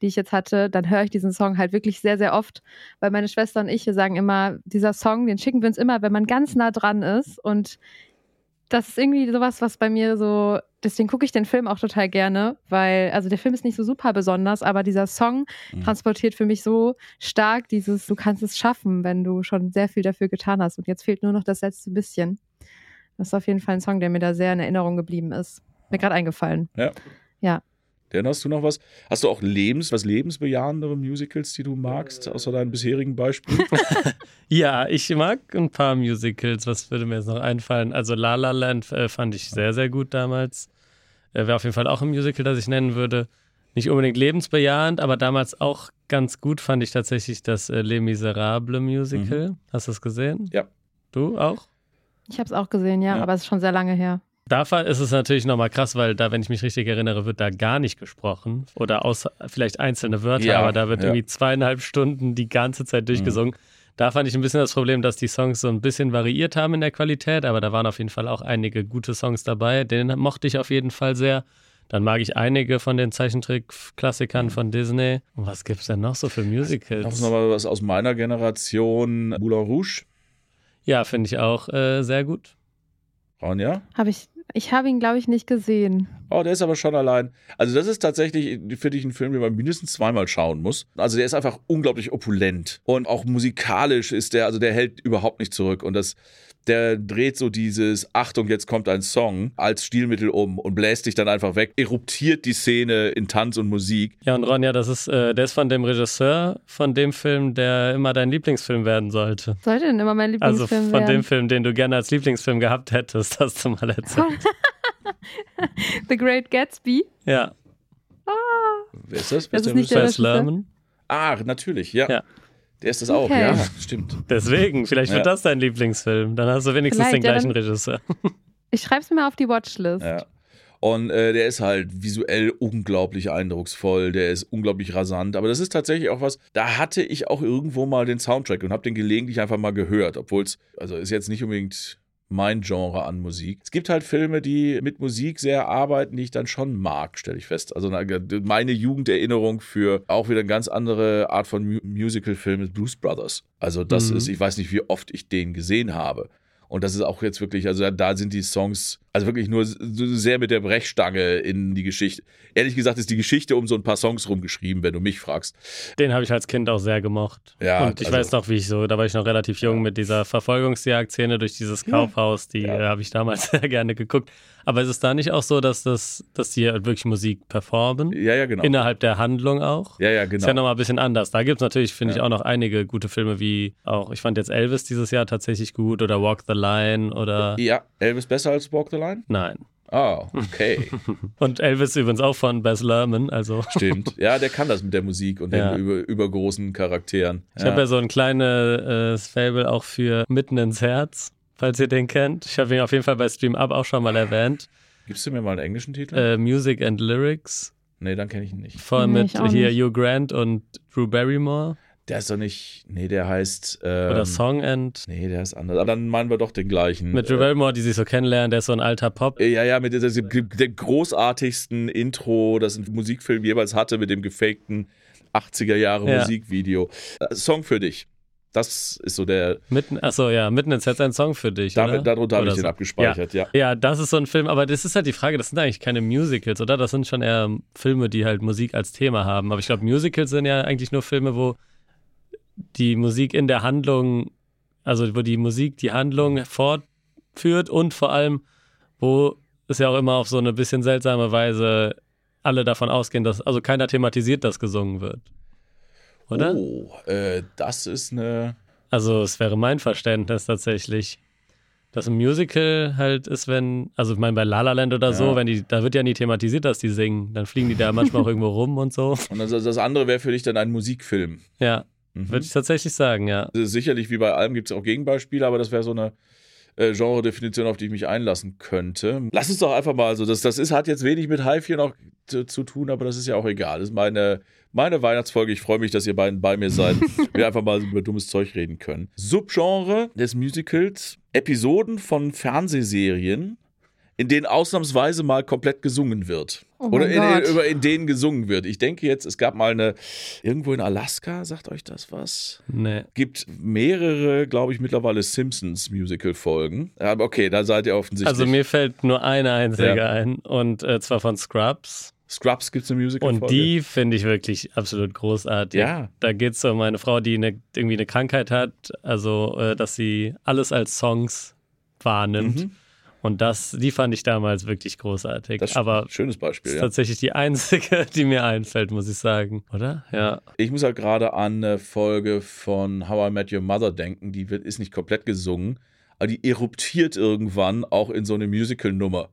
Speaker 1: die ich jetzt hatte, dann höre ich diesen Song halt wirklich sehr, sehr oft, weil meine Schwester und ich, wir sagen immer, dieser Song, den schicken wir uns immer, wenn man ganz nah dran ist. Und das ist irgendwie sowas, was bei mir so, deswegen gucke ich den Film auch total gerne, weil, also der Film ist nicht so super besonders, aber dieser Song mhm. transportiert für mich so stark dieses, du kannst es schaffen, wenn du schon sehr viel dafür getan hast. Und jetzt fehlt nur noch das letzte bisschen. Das ist auf jeden Fall ein Song, der mir da sehr in Erinnerung geblieben ist. Mir gerade eingefallen.
Speaker 2: Ja.
Speaker 1: Ja.
Speaker 2: Dann hast du noch was? Hast du auch Lebens, was lebensbejahendere Musicals, die du magst, außer deinen bisherigen Beispielen?
Speaker 3: ja, ich mag ein paar Musicals. Was würde mir jetzt noch einfallen? Also La La Land äh, fand ich sehr, sehr gut damals. Äh, Wäre auf jeden Fall auch ein Musical, das ich nennen würde. Nicht unbedingt lebensbejahend, aber damals auch ganz gut fand ich tatsächlich das äh, Les Miserables Musical. Mhm. Hast du es gesehen?
Speaker 2: Ja.
Speaker 3: Du auch?
Speaker 1: Ich habe es auch gesehen, ja, ja, aber es ist schon sehr lange her.
Speaker 3: Da ist es natürlich nochmal krass, weil da, wenn ich mich richtig erinnere, wird da gar nicht gesprochen. Oder außer vielleicht einzelne Wörter, ja, aber da wird ja. irgendwie zweieinhalb Stunden die ganze Zeit durchgesungen. Mhm. Da fand ich ein bisschen das Problem, dass die Songs so ein bisschen variiert haben in der Qualität, aber da waren auf jeden Fall auch einige gute Songs dabei. Den mochte ich auf jeden Fall sehr. Dann mag ich einige von den Zeichentrick-Klassikern mhm. von Disney. Und was gibt es denn noch so für Musicals?
Speaker 2: Noch mal was aus meiner Generation. Moulin Rouge.
Speaker 3: Ja, finde ich auch äh, sehr gut.
Speaker 2: Ronja?
Speaker 1: Habe ich, ich habe ihn, glaube ich, nicht gesehen.
Speaker 2: Oh, der ist aber schon allein. Also, das ist tatsächlich für dich ein Film, den man mindestens zweimal schauen muss. Also, der ist einfach unglaublich opulent. Und auch musikalisch ist der, also der hält überhaupt nicht zurück. Und das der dreht so dieses Achtung, jetzt kommt ein Song als Stilmittel um und bläst dich dann einfach weg, eruptiert die Szene in Tanz und Musik.
Speaker 3: Ja, und Ronja, das ist, äh, der ist von dem Regisseur von dem Film, der immer dein Lieblingsfilm werden sollte.
Speaker 1: Sollte denn immer mein Lieblingsfilm werden?
Speaker 3: Also von werden? dem Film, den du gerne als Lieblingsfilm gehabt hättest, hast du mal erzählt.
Speaker 1: The Great Gatsby?
Speaker 3: Ja.
Speaker 1: Ah.
Speaker 2: Wer ist das?
Speaker 1: Wer das ist, ist nicht der
Speaker 2: Ah, natürlich, ja.
Speaker 3: ja.
Speaker 2: Der ist das auch, okay. ja, stimmt.
Speaker 3: Deswegen, vielleicht wird ja. das dein Lieblingsfilm. Dann hast du wenigstens vielleicht, den gleichen ja, Regisseur.
Speaker 1: Ich schreibe es mir auf die Watchlist.
Speaker 2: Ja. Und äh, der ist halt visuell unglaublich eindrucksvoll, der ist unglaublich rasant. Aber das ist tatsächlich auch was, da hatte ich auch irgendwo mal den Soundtrack und habe den gelegentlich einfach mal gehört, obwohl es, also ist jetzt nicht unbedingt mein Genre an Musik. Es gibt halt Filme, die mit Musik sehr arbeiten, die ich dann schon mag, stelle ich fest. Also meine Jugenderinnerung für auch wieder eine ganz andere Art von Musical-Film ist Blues Brothers. Also das mhm. ist, ich weiß nicht, wie oft ich den gesehen habe. Und das ist auch jetzt wirklich, also da sind die Songs also wirklich nur sehr mit der Brechstange in die Geschichte. Ehrlich gesagt ist die Geschichte um so ein paar Songs rumgeschrieben, wenn du mich fragst.
Speaker 3: Den habe ich als Kind auch sehr gemocht.
Speaker 2: Ja,
Speaker 3: und ich also, weiß noch, wie ich so, da war ich noch relativ jung mit dieser Verfolgungsjagd-Szene durch dieses Kaufhaus, die ja. habe ich damals sehr gerne geguckt. Aber ist es da nicht auch so, dass, das, dass die halt wirklich Musik performen?
Speaker 2: Ja, ja, genau.
Speaker 3: Innerhalb der Handlung auch?
Speaker 2: Ja, ja, genau.
Speaker 3: Ist ja nochmal ein bisschen anders. Da gibt es natürlich, finde ja. ich, auch noch einige gute Filme, wie auch, ich fand jetzt Elvis dieses Jahr tatsächlich gut oder Walk the Line oder.
Speaker 2: Ja, Elvis besser als Walk the Line?
Speaker 3: Nein.
Speaker 2: Oh, okay.
Speaker 3: und Elvis übrigens auch von Bess Lerman, also.
Speaker 2: Stimmt. Ja, der kann das mit der Musik und ja. den über, übergroßen Charakteren.
Speaker 3: Ich ja. habe ja so ein kleines äh, Fable auch für Mitten ins Herz, falls ihr den kennt. Ich habe ihn auf jeden Fall bei Stream Up auch schon mal erwähnt.
Speaker 2: Gibst du mir mal einen englischen Titel?
Speaker 3: Äh, Music and Lyrics.
Speaker 2: Nee, dann kenne ich ihn nicht.
Speaker 3: Von nee, mit hier nicht. Hugh Grant und Drew Barrymore.
Speaker 2: Der ist doch nicht. Nee, der heißt. Ähm,
Speaker 3: Oder Song End.
Speaker 2: Nee, der ist anders. Aber dann meinen wir doch den gleichen.
Speaker 3: Mit Drew Barrymore, die sich so kennenlernen, der ist so ein alter Pop.
Speaker 2: Äh, ja, ja, mit dem großartigsten Intro, das ein Musikfilm jeweils hatte, mit dem gefakten 80er Jahre
Speaker 3: Ja.
Speaker 2: Musikvideo. Äh, Song für dich. Das ist so der.
Speaker 3: Mitten, achso, ja, mitten ins Herz ein Song für dich.
Speaker 2: Damit, darunter habe ich
Speaker 3: Oder
Speaker 2: den
Speaker 3: so.
Speaker 2: abgespeichert, ja.
Speaker 3: Ja, das ist so ein Film, aber das ist halt die Frage, das sind eigentlich keine Musicals, oder? Das sind schon eher Filme, die halt Musik als Thema haben. Aber ich glaube, Musicals sind ja eigentlich nur Filme, wo die Musik in der Handlung, also wo die Musik die Handlung fortführt und vor allem, wo es ja auch immer auf so eine bisschen seltsame Weise alle davon ausgehen, dass, also keiner thematisiert, dass gesungen wird. Oder?
Speaker 2: Oh, äh, das ist eine.
Speaker 3: Also es wäre mein Verständnis tatsächlich, dass ein Musical halt ist, wenn, also ich meine bei La La Land oder so,
Speaker 2: Ja.
Speaker 3: wenn die, da wird ja nie thematisiert, dass die singen, dann fliegen die da manchmal auch irgendwo rum und so.
Speaker 2: Und das, das andere wäre für dich dann ein Musikfilm.
Speaker 3: Ja,
Speaker 2: Mhm.
Speaker 3: würde ich tatsächlich sagen, ja.
Speaker 2: Also Sicherlich, wie bei allem, gibt es auch Gegenbeispiele, aber das wäre so eine äh, Genre-Definition, auf die ich mich einlassen könnte. Lass uns doch einfach mal, also das, das ist, hat jetzt wenig mit Hive hier noch zu, zu tun, aber das ist ja auch egal. Das ist meine, meine Weihnachtsfolge. Ich freue mich, dass ihr beiden bei mir seid. wir einfach mal über dummes Zeug reden können. Subgenre des Musicals, Episoden von Fernsehserien, in denen ausnahmsweise mal komplett gesungen wird.
Speaker 1: Oh
Speaker 2: Oder in, über, in denen gesungen wird. Ich denke jetzt, es gab mal eine, irgendwo in Alaska, sagt euch das was?
Speaker 3: Nee.
Speaker 2: gibt mehrere, glaube ich, mittlerweile Simpsons-Musical-Folgen. Aber okay, da seid ihr offensichtlich.
Speaker 3: Also mir fällt nur eine einzige
Speaker 2: Ja.
Speaker 3: ein und äh, zwar von Scrubs.
Speaker 2: Scrubs gibt es eine Musical-Folge.
Speaker 3: Und die finde ich wirklich absolut großartig.
Speaker 2: Ja.
Speaker 3: Da geht es um eine Frau, die eine, irgendwie eine Krankheit hat, also äh, dass sie alles als Songs wahrnimmt.
Speaker 2: Mhm.
Speaker 3: Und das, die fand ich damals wirklich großartig.
Speaker 2: Das ist
Speaker 3: Aber
Speaker 2: ein schönes Beispiel,
Speaker 3: ist
Speaker 2: ja.
Speaker 3: tatsächlich die einzige, die mir einfällt, muss ich sagen. Oder? Ja.
Speaker 2: Ich muss halt gerade an eine Folge von How I Met Your Mother denken. Die wird, ist nicht komplett gesungen, aber die eruptiert irgendwann auch in so eine Musical-Nummer.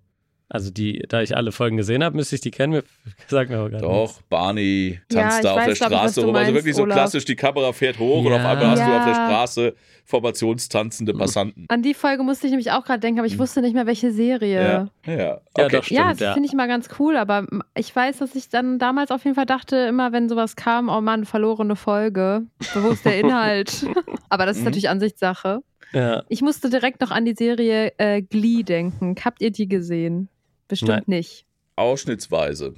Speaker 3: Also die, da ich alle Folgen gesehen habe, müsste ich die kennen. Sag mir aber gerade
Speaker 2: Doch, Barney
Speaker 1: Ja,
Speaker 2: tanzt
Speaker 1: ich
Speaker 2: da auf
Speaker 1: weiß,
Speaker 2: der
Speaker 1: ich,
Speaker 2: Straße rum. Also wirklich so
Speaker 1: Olaf.
Speaker 2: klassisch, die Kamera fährt hoch und
Speaker 3: Ja.
Speaker 2: auf einmal hast du auf der
Speaker 1: Ja.
Speaker 2: Straße formationstanzende Passanten.
Speaker 1: An die Folge musste ich nämlich auch gerade denken, aber ich wusste nicht mehr, welche Serie.
Speaker 2: Ja, ja.
Speaker 3: Ja,
Speaker 2: Okay.
Speaker 3: doch, stimmt.
Speaker 1: Ja, das
Speaker 3: ja.
Speaker 1: finde ich immer ganz cool, aber ich weiß, dass ich dann damals auf jeden Fall dachte, immer wenn sowas kam, oh Mann, verlorene Folge. Wo ist der Inhalt? aber das ist
Speaker 2: Mhm.
Speaker 1: natürlich Ansichtssache.
Speaker 3: Ja.
Speaker 1: Ich musste direkt noch an die Serie äh, Glee denken. Habt ihr die gesehen? Bestimmt
Speaker 3: Nein.
Speaker 1: nicht.
Speaker 2: Ausschnittsweise.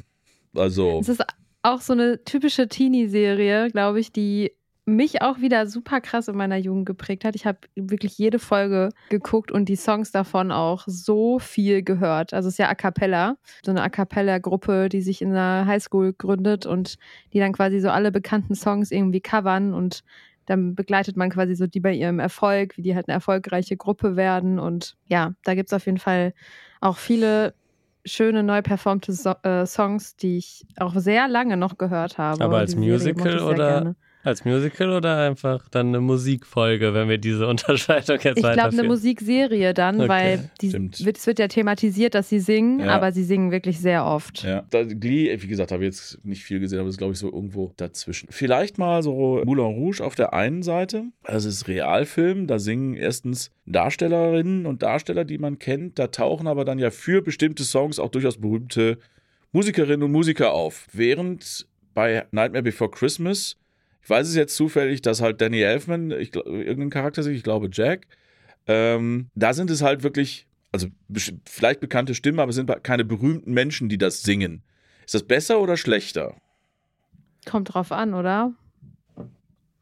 Speaker 2: Also,
Speaker 1: Es ist auch so eine typische Teenie-Serie, glaube ich, die mich auch wieder super krass in meiner Jugend geprägt hat. Ich habe wirklich jede Folge geguckt und die Songs davon auch so viel gehört. Also es ist ja A Cappella, so eine A Cappella-Gruppe, die sich in einer Highschool gründet und die dann quasi so alle bekannten Songs irgendwie covern und dann begleitet man quasi so die bei ihrem Erfolg, wie die halt eine erfolgreiche Gruppe werden. Und ja, da gibt es auf jeden Fall auch viele schöne neu performte so äh, Songs, die ich auch sehr lange noch gehört habe.
Speaker 3: Aber als Musical oder. Als Musical oder einfach dann eine Musikfolge, wenn wir diese Unterscheidung jetzt
Speaker 1: Ich glaube, eine? Musikserie dann,
Speaker 3: Okay,
Speaker 1: weil die, wird, es wird ja thematisiert, dass sie singen,
Speaker 2: Ja.
Speaker 1: aber sie singen wirklich sehr oft.
Speaker 2: Ja, da, Glee, wie gesagt, habe ich jetzt nicht viel gesehen, aber das ist, glaube ich, so irgendwo dazwischen. Vielleicht mal so Moulin Rouge auf der einen Seite. Das ist Realfilm, da singen erstens Darstellerinnen und Darsteller, die man kennt. Da tauchen aber dann ja für bestimmte Songs auch durchaus berühmte Musikerinnen und Musiker auf. Während bei Nightmare Before Christmas, ich weiß es jetzt zufällig, dass halt Danny Elfman, ich, glaub, irgendeinen Charakter sich, ich glaube Jack, ähm, da sind es halt wirklich, also vielleicht bekannte Stimmen, aber es sind keine berühmten Menschen, die das singen. Ist das besser oder schlechter?
Speaker 1: Kommt drauf an, oder? Wie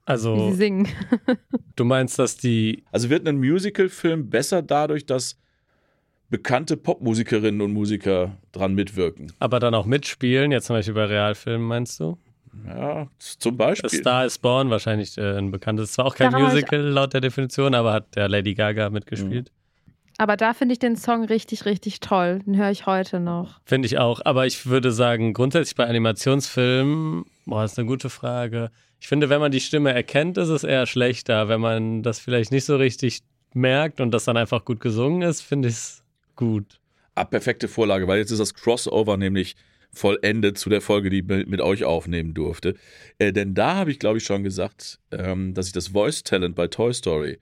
Speaker 3: Also,
Speaker 1: sie singen.
Speaker 3: du meinst, dass die.
Speaker 2: Also wird ein Musicalfilm besser dadurch, dass bekannte Popmusikerinnen und Musiker dran mitwirken?
Speaker 3: Aber dann auch mitspielen, jetzt zum Beispiel bei Realfilmen, meinst du?
Speaker 2: Ja, zum
Speaker 3: A
Speaker 2: Beispiel.
Speaker 3: Star is Born, wahrscheinlich äh, ein bekanntes, zwar auch kein
Speaker 1: Daran
Speaker 3: Musical laut der Definition, aber hat der Lady Gaga mitgespielt.
Speaker 1: Aber da finde ich den Song richtig, richtig toll. Den höre ich heute noch.
Speaker 3: Finde ich auch. Aber ich würde sagen, grundsätzlich bei Animationsfilmen, boah, ist eine gute Frage. Ich finde, wenn man die Stimme erkennt, ist es eher schlechter. Wenn man das vielleicht nicht so richtig merkt und das dann einfach gut gesungen ist, finde ich es gut.
Speaker 2: Ah, perfekte Vorlage, weil jetzt ist das Crossover nämlich vollendet zu der Folge, die ich mit euch aufnehmen durfte. Äh, denn da habe ich, glaube ich, schon gesagt, ähm, dass ich das Voice Talent bei Toy Story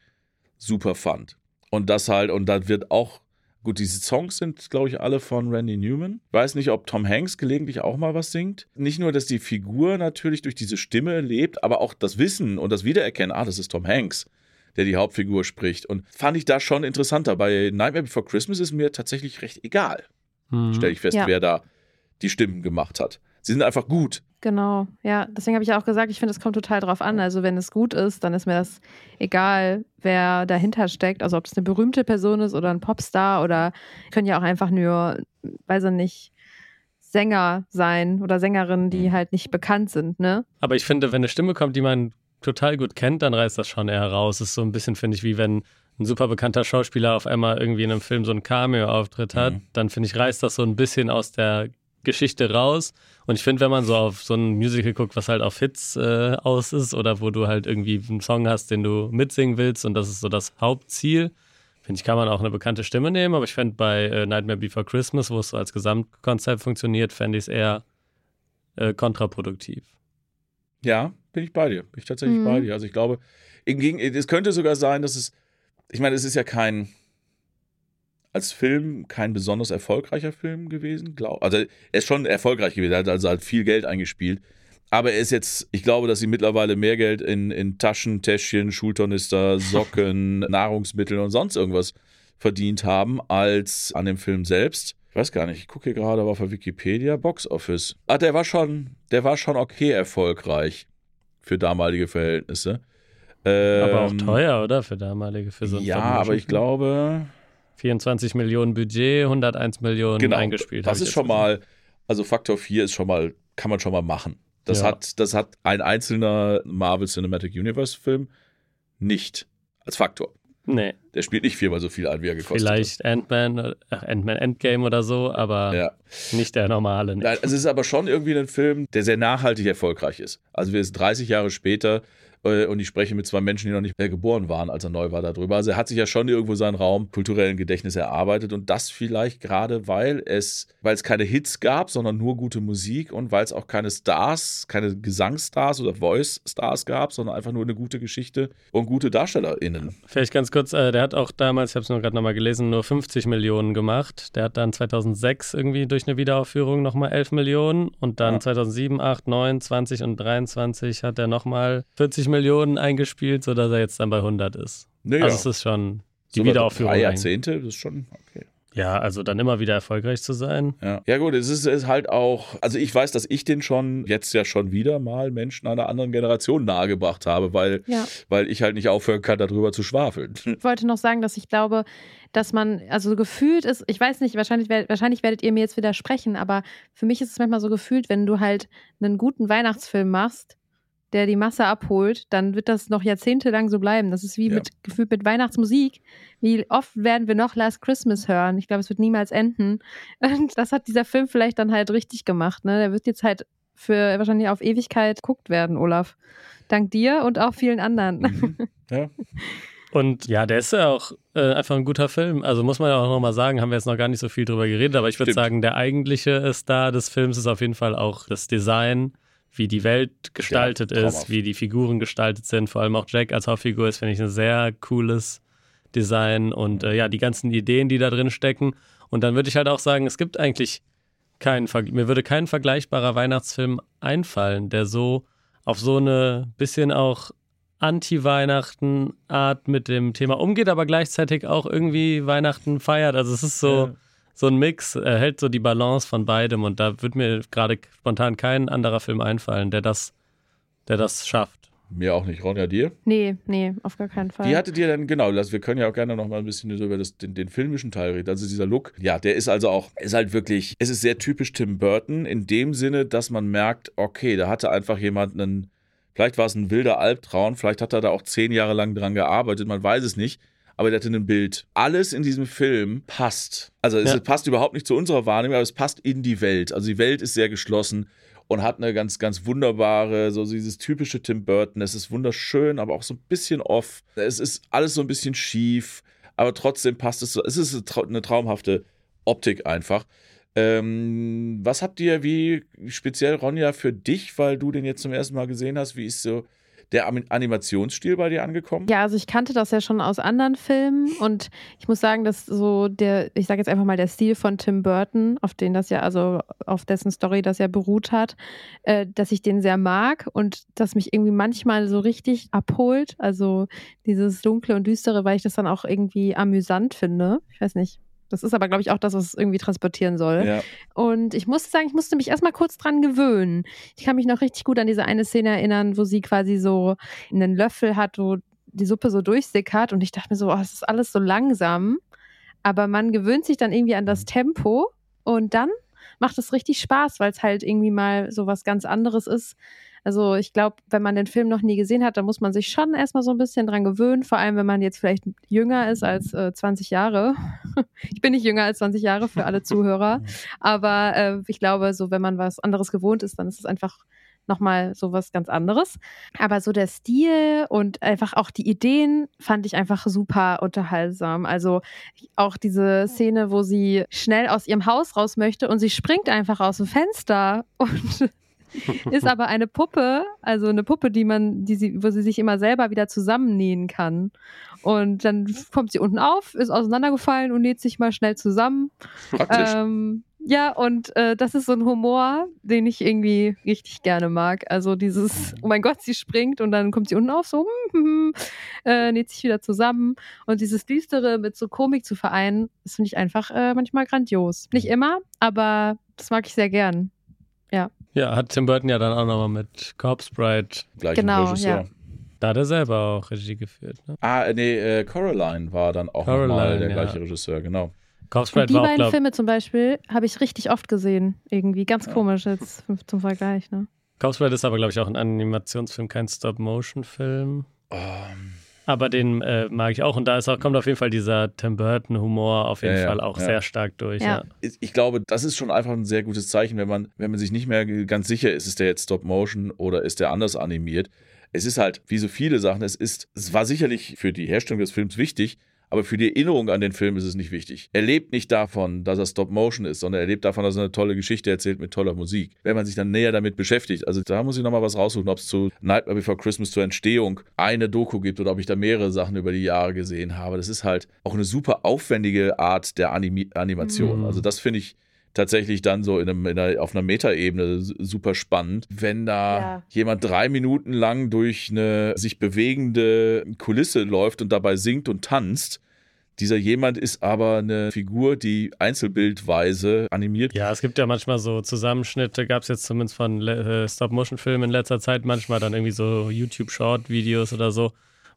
Speaker 2: super fand. Und das halt, und da wird auch Gut, diese Songs sind, glaube ich, alle von Randy Newman. Ich weiß nicht, ob Tom Hanks gelegentlich auch mal was singt. Nicht nur, dass die Figur natürlich durch diese Stimme lebt, aber auch das Wissen und das Wiedererkennen, ah, das ist Tom Hanks, der die Hauptfigur spricht. Und fand ich da schon interessanter. Bei Nightmare Before Christmas ist mir tatsächlich recht egal.
Speaker 3: Mhm.
Speaker 2: Stelle ich fest,
Speaker 1: Ja.
Speaker 2: wer da die Stimmen gemacht hat. Sie sind einfach gut.
Speaker 1: Genau, ja. Deswegen habe ich ja auch gesagt, ich finde, es kommt total drauf an. Also, wenn es gut ist, dann ist mir das egal, wer dahinter steckt. Also, ob es eine berühmte Person ist oder ein Popstar oder können ja auch einfach nur, weiß ich nicht, Sänger sein oder Sängerinnen, die
Speaker 2: Mhm.
Speaker 1: halt nicht bekannt sind, ne?
Speaker 3: Aber ich finde, wenn eine Stimme kommt, die man total gut kennt, dann reißt das schon eher raus. ist so ein bisschen, finde ich, wie wenn ein super bekannter Schauspieler auf einmal irgendwie in einem Film so einen Cameo-Auftritt hat,
Speaker 2: Mhm.
Speaker 3: dann finde ich, reißt das so ein bisschen aus der Geschichte raus. Und ich finde, wenn man so auf so ein Musical guckt, was halt auf Hits äh, aus ist oder wo du halt irgendwie einen Song hast, den du mitsingen willst und das ist so das Hauptziel, finde ich, kann man auch eine bekannte Stimme nehmen. Aber ich fände bei äh, Nightmare Before Christmas, wo es so als Gesamtkonzept funktioniert, fände ich es eher äh, kontraproduktiv.
Speaker 2: Ja, bin ich bei dir. Bin ich tatsächlich
Speaker 1: Mhm.
Speaker 2: bei dir. Also ich glaube, es könnte sogar sein, dass es, ich meine, es ist ja kein, als Film kein besonders erfolgreicher Film gewesen, glaube Also er ist schon erfolgreich gewesen, er hat also halt viel Geld eingespielt. Aber er ist jetzt, ich glaube, dass sie mittlerweile mehr Geld in, in Taschen, Täschchen, Schultornister, Socken, Nahrungsmittel und sonst irgendwas verdient haben, als an dem Film selbst. Ich weiß gar nicht, ich gucke hier gerade aber auf der Wikipedia, Box Office. Ah, der war schon, der war schon okay erfolgreich für damalige Verhältnisse.
Speaker 3: Aber auch
Speaker 2: Ähm,
Speaker 3: teuer, oder? Für damalige, für so einen
Speaker 2: Ja, aber ich glaube,
Speaker 3: 24 Millionen Budget, 101 Millionen
Speaker 2: genau,
Speaker 3: eingespielt.
Speaker 2: das ist schon
Speaker 3: gesehen.
Speaker 2: mal, also Faktor 4 ist schon mal, kann man schon mal machen. Das,
Speaker 3: Ja.
Speaker 2: hat, das hat ein einzelner Marvel Cinematic Universe Film nicht als Faktor.
Speaker 3: Nee,
Speaker 2: Der spielt nicht viermal so viel ein, wie er gekostet
Speaker 3: vielleicht Ant-Man, äh, Ant-Man Endgame oder so, aber
Speaker 2: hat. Ja.
Speaker 3: nicht der normale. Nee.
Speaker 2: Nein, es ist aber schon irgendwie ein Film, der sehr nachhaltig erfolgreich ist. Also wir sind 30 Jahre später und ich spreche mit zwei Menschen, die noch nicht mehr geboren waren, als er neu war darüber. Also er hat sich ja schon irgendwo seinen Raum kulturellen Gedächtnis erarbeitet und das vielleicht gerade, weil es, weil es keine Hits gab, sondern nur gute Musik und weil es auch keine Stars, keine Gesangsstars oder Voice-Stars gab, sondern einfach nur eine gute Geschichte und gute DarstellerInnen.
Speaker 3: Vielleicht ganz kurz, äh, der hat auch damals, ich habe es nur gerade nochmal gelesen, nur 50 Millionen gemacht. Der hat dann 2006 irgendwie durch eine Wiederaufführung nochmal 11 Millionen und dann
Speaker 2: Ja.
Speaker 3: 2007, 8, 9, 20 und 23 hat er nochmal 40 Millionen eingespielt, sodass er jetzt dann bei 100 ist.
Speaker 2: Naja,
Speaker 3: Also es ist schon die
Speaker 2: sogar
Speaker 3: Wiederaufführung.
Speaker 2: Drei. Jahrzehnte, das ist schon okay.
Speaker 3: Ja, also dann immer wieder erfolgreich zu sein.
Speaker 2: Ja. ja gut, es ist, ist halt auch, also ich weiß, dass ich den schon jetzt ja schon wieder mal Menschen einer anderen Generation nahegebracht habe, weil,
Speaker 1: Ja.
Speaker 2: weil ich halt nicht aufhören kann, darüber zu schwafeln.
Speaker 1: Ich wollte noch sagen, dass ich glaube, dass man, also so gefühlt ist, ich weiß nicht, wahrscheinlich, wahrscheinlich werdet ihr mir jetzt widersprechen, aber für mich ist es manchmal so gefühlt, wenn du halt einen guten Weihnachtsfilm machst, der die Masse abholt, dann wird das noch jahrzehntelang so bleiben. Das ist wie
Speaker 2: Ja.
Speaker 1: mit gefühlt mit Weihnachtsmusik. Wie oft werden wir noch Last Christmas hören? Ich glaube, es wird niemals enden. Und das hat dieser Film vielleicht dann halt richtig gemacht. Ne? Der wird jetzt halt für wahrscheinlich auf Ewigkeit geguckt werden, Olaf. Dank dir und auch vielen anderen.
Speaker 2: Mhm. ja.
Speaker 3: Und ja, der ist ja auch äh, einfach ein guter Film. Also muss man ja auch nochmal sagen, haben wir jetzt noch gar nicht so viel drüber geredet, aber ich würde sagen, der eigentliche Star des Films ist auf jeden Fall auch das Design, wie die Welt gestaltet
Speaker 2: Ja,
Speaker 3: ist, wie die Figuren gestaltet sind. Vor allem auch Jack als Hauptfigur ist, finde ich, ein sehr cooles Design und äh, ja, die ganzen Ideen, die da drin stecken. Und dann würde ich halt auch sagen, es gibt eigentlich keinen, Ver- mir würde kein vergleichbarer Weihnachtsfilm einfallen, der so auf so eine bisschen auch Anti-Weihnachten-Art mit dem Thema umgeht, aber gleichzeitig auch irgendwie Weihnachten feiert. Also es ist so,
Speaker 2: Ja.
Speaker 3: So ein Mix, er hält so die Balance von beidem und da wird mir gerade spontan kein anderer Film einfallen, der das, der das schafft.
Speaker 2: Mir auch nicht, Ronja, dir?
Speaker 1: nee, nee, auf gar keinen Fall.
Speaker 2: Wie hattet ihr denn, genau, das, wir können ja auch gerne noch mal ein bisschen so über das, den, den filmischen Teil reden. Also dieser Look, ja, der ist also auch, ist halt wirklich, es ist sehr typisch Tim Burton in dem Sinne, dass man merkt, okay, da hatte einfach jemand einen, vielleicht war es ein wilder Albtraum, vielleicht hat er da auch zehn Jahre lang dran gearbeitet, man weiß es nicht. Aber der hatte ein Bild. Alles in diesem Film passt. Also es
Speaker 3: Ja.
Speaker 2: passt überhaupt nicht zu unserer Wahrnehmung, aber es passt in die Welt. Also die Welt ist sehr geschlossen und hat eine ganz, ganz wunderbare, so dieses typische Tim Burton. Es ist wunderschön, aber auch so ein bisschen off. Es ist alles so ein bisschen schief, aber trotzdem passt es so. Es ist eine, trau- eine traumhafte Optik einfach. Ähm, was habt ihr, wie speziell Ronja für dich, weil du den jetzt zum ersten Mal gesehen hast, wie ist so der Animationsstil bei dir angekommen?
Speaker 1: Ja, also ich kannte das ja schon aus anderen Filmen und ich muss sagen, dass so der, ich sage jetzt einfach mal der Stil von Tim Burton, auf den das ja, also auf dessen Story das ja beruht hat, äh, dass ich den sehr mag und das mich irgendwie manchmal so richtig abholt. Also dieses Dunkle und Düstere, weil ich das dann auch irgendwie amüsant finde. Ich weiß nicht, das ist aber, glaube ich, auch das, was es irgendwie transportieren soll. Ja. Und ich musste sagen, ich musste mich erstmal kurz dran gewöhnen. Ich kann mich noch richtig gut an diese eine Szene erinnern, wo sie quasi so einen Löffel hat, wo die Suppe so durchsickert. Und ich dachte mir so, oh, es ist alles so langsam. Aber man gewöhnt sich dann irgendwie an das mhm. Tempo und dann macht es richtig Spaß, weil es halt irgendwie mal so was ganz anderes ist, also ich glaube, wenn man den Film noch nie gesehen hat, dann muss man sich schon erstmal so ein bisschen dran gewöhnen, vor allem wenn man jetzt vielleicht jünger ist als äh, 20 Jahre. ich bin nicht jünger als 20 Jahre für alle Zuhörer, aber äh, ich glaube, so wenn man was anderes gewohnt ist, dann ist es einfach nochmal so was ganz anderes. Aber so der Stil und einfach auch die Ideen fand ich einfach super unterhaltsam. Also auch diese Szene, wo sie schnell aus ihrem Haus raus möchte und sie springt einfach aus dem Fenster und ist aber eine Puppe, also eine Puppe, die man, die sie, wo sie sich immer selber wieder zusammennähen kann. Und dann kommt sie unten auf, ist auseinandergefallen und näht sich mal schnell zusammen.
Speaker 2: Praktisch.
Speaker 1: Ähm, ja, und äh, das ist so ein Humor, den ich irgendwie richtig gerne mag. Also dieses, oh mein Gott, sie springt und dann kommt sie unten auf, so hm, hm, äh, näht sich wieder zusammen. Und dieses Düstere mit so Komik zu vereinen, das finde ich einfach äh, manchmal grandios. Nicht immer, aber das mag ich sehr gern. Ja.
Speaker 3: Ja, hat Tim Burton ja dann auch nochmal mit Corpse Bride.
Speaker 2: Gleichen genau, Regisseur. Ja.
Speaker 3: Da hat er selber auch Regie geführt. Ne?
Speaker 2: Ah, nee, äh, Coraline war dann auch nochmal der ja. gleiche Regisseur, genau.
Speaker 3: Corpse Bride
Speaker 1: die
Speaker 3: war
Speaker 1: beiden
Speaker 3: auch,
Speaker 1: Filme zum Beispiel habe ich richtig oft gesehen. Irgendwie ganz ja. komisch jetzt zum Vergleich. Ne?
Speaker 3: Corpse Bride ist aber, glaube ich, auch ein Animationsfilm, kein Stop-Motion-Film. Um. Aber den äh, mag ich auch. Und da ist auch, kommt auf jeden Fall dieser Tim Burton-Humor auf jeden ja, Fall auch ja. sehr stark durch. Ja.
Speaker 2: Ich glaube, das ist schon einfach ein sehr gutes Zeichen, wenn man, wenn man sich nicht mehr ganz sicher ist, ist der jetzt Stop-Motion oder ist der anders animiert. Es ist halt, wie so viele Sachen, es ist, es war sicherlich für die Herstellung des Films wichtig, aber für die Erinnerung an den Film ist es nicht wichtig. Er lebt nicht davon, dass er Stop-Motion ist, sondern er lebt davon, dass er eine tolle Geschichte erzählt mit toller Musik. Wenn man sich dann näher damit beschäftigt, also da muss ich nochmal was raussuchen, ob es zu Nightmare Before Christmas zur Entstehung eine Doku gibt oder ob ich da mehrere Sachen über die Jahre gesehen habe. Das ist halt auch eine super aufwendige Art der Anim Animation. Mhm. Also das finde ich tatsächlich dann so in einem, in einer, auf einer Metaebene super spannend, wenn da ja. jemand drei Minuten lang durch eine sich bewegende Kulisse läuft und dabei singt und tanzt. Dieser jemand ist aber eine Figur, die einzelbildweise animiert.
Speaker 3: Ja, es gibt ja manchmal so Zusammenschnitte, gab es jetzt zumindest von äh, Stop-Motion-Filmen in letzter Zeit, manchmal dann irgendwie so YouTube-Short-Videos oder so,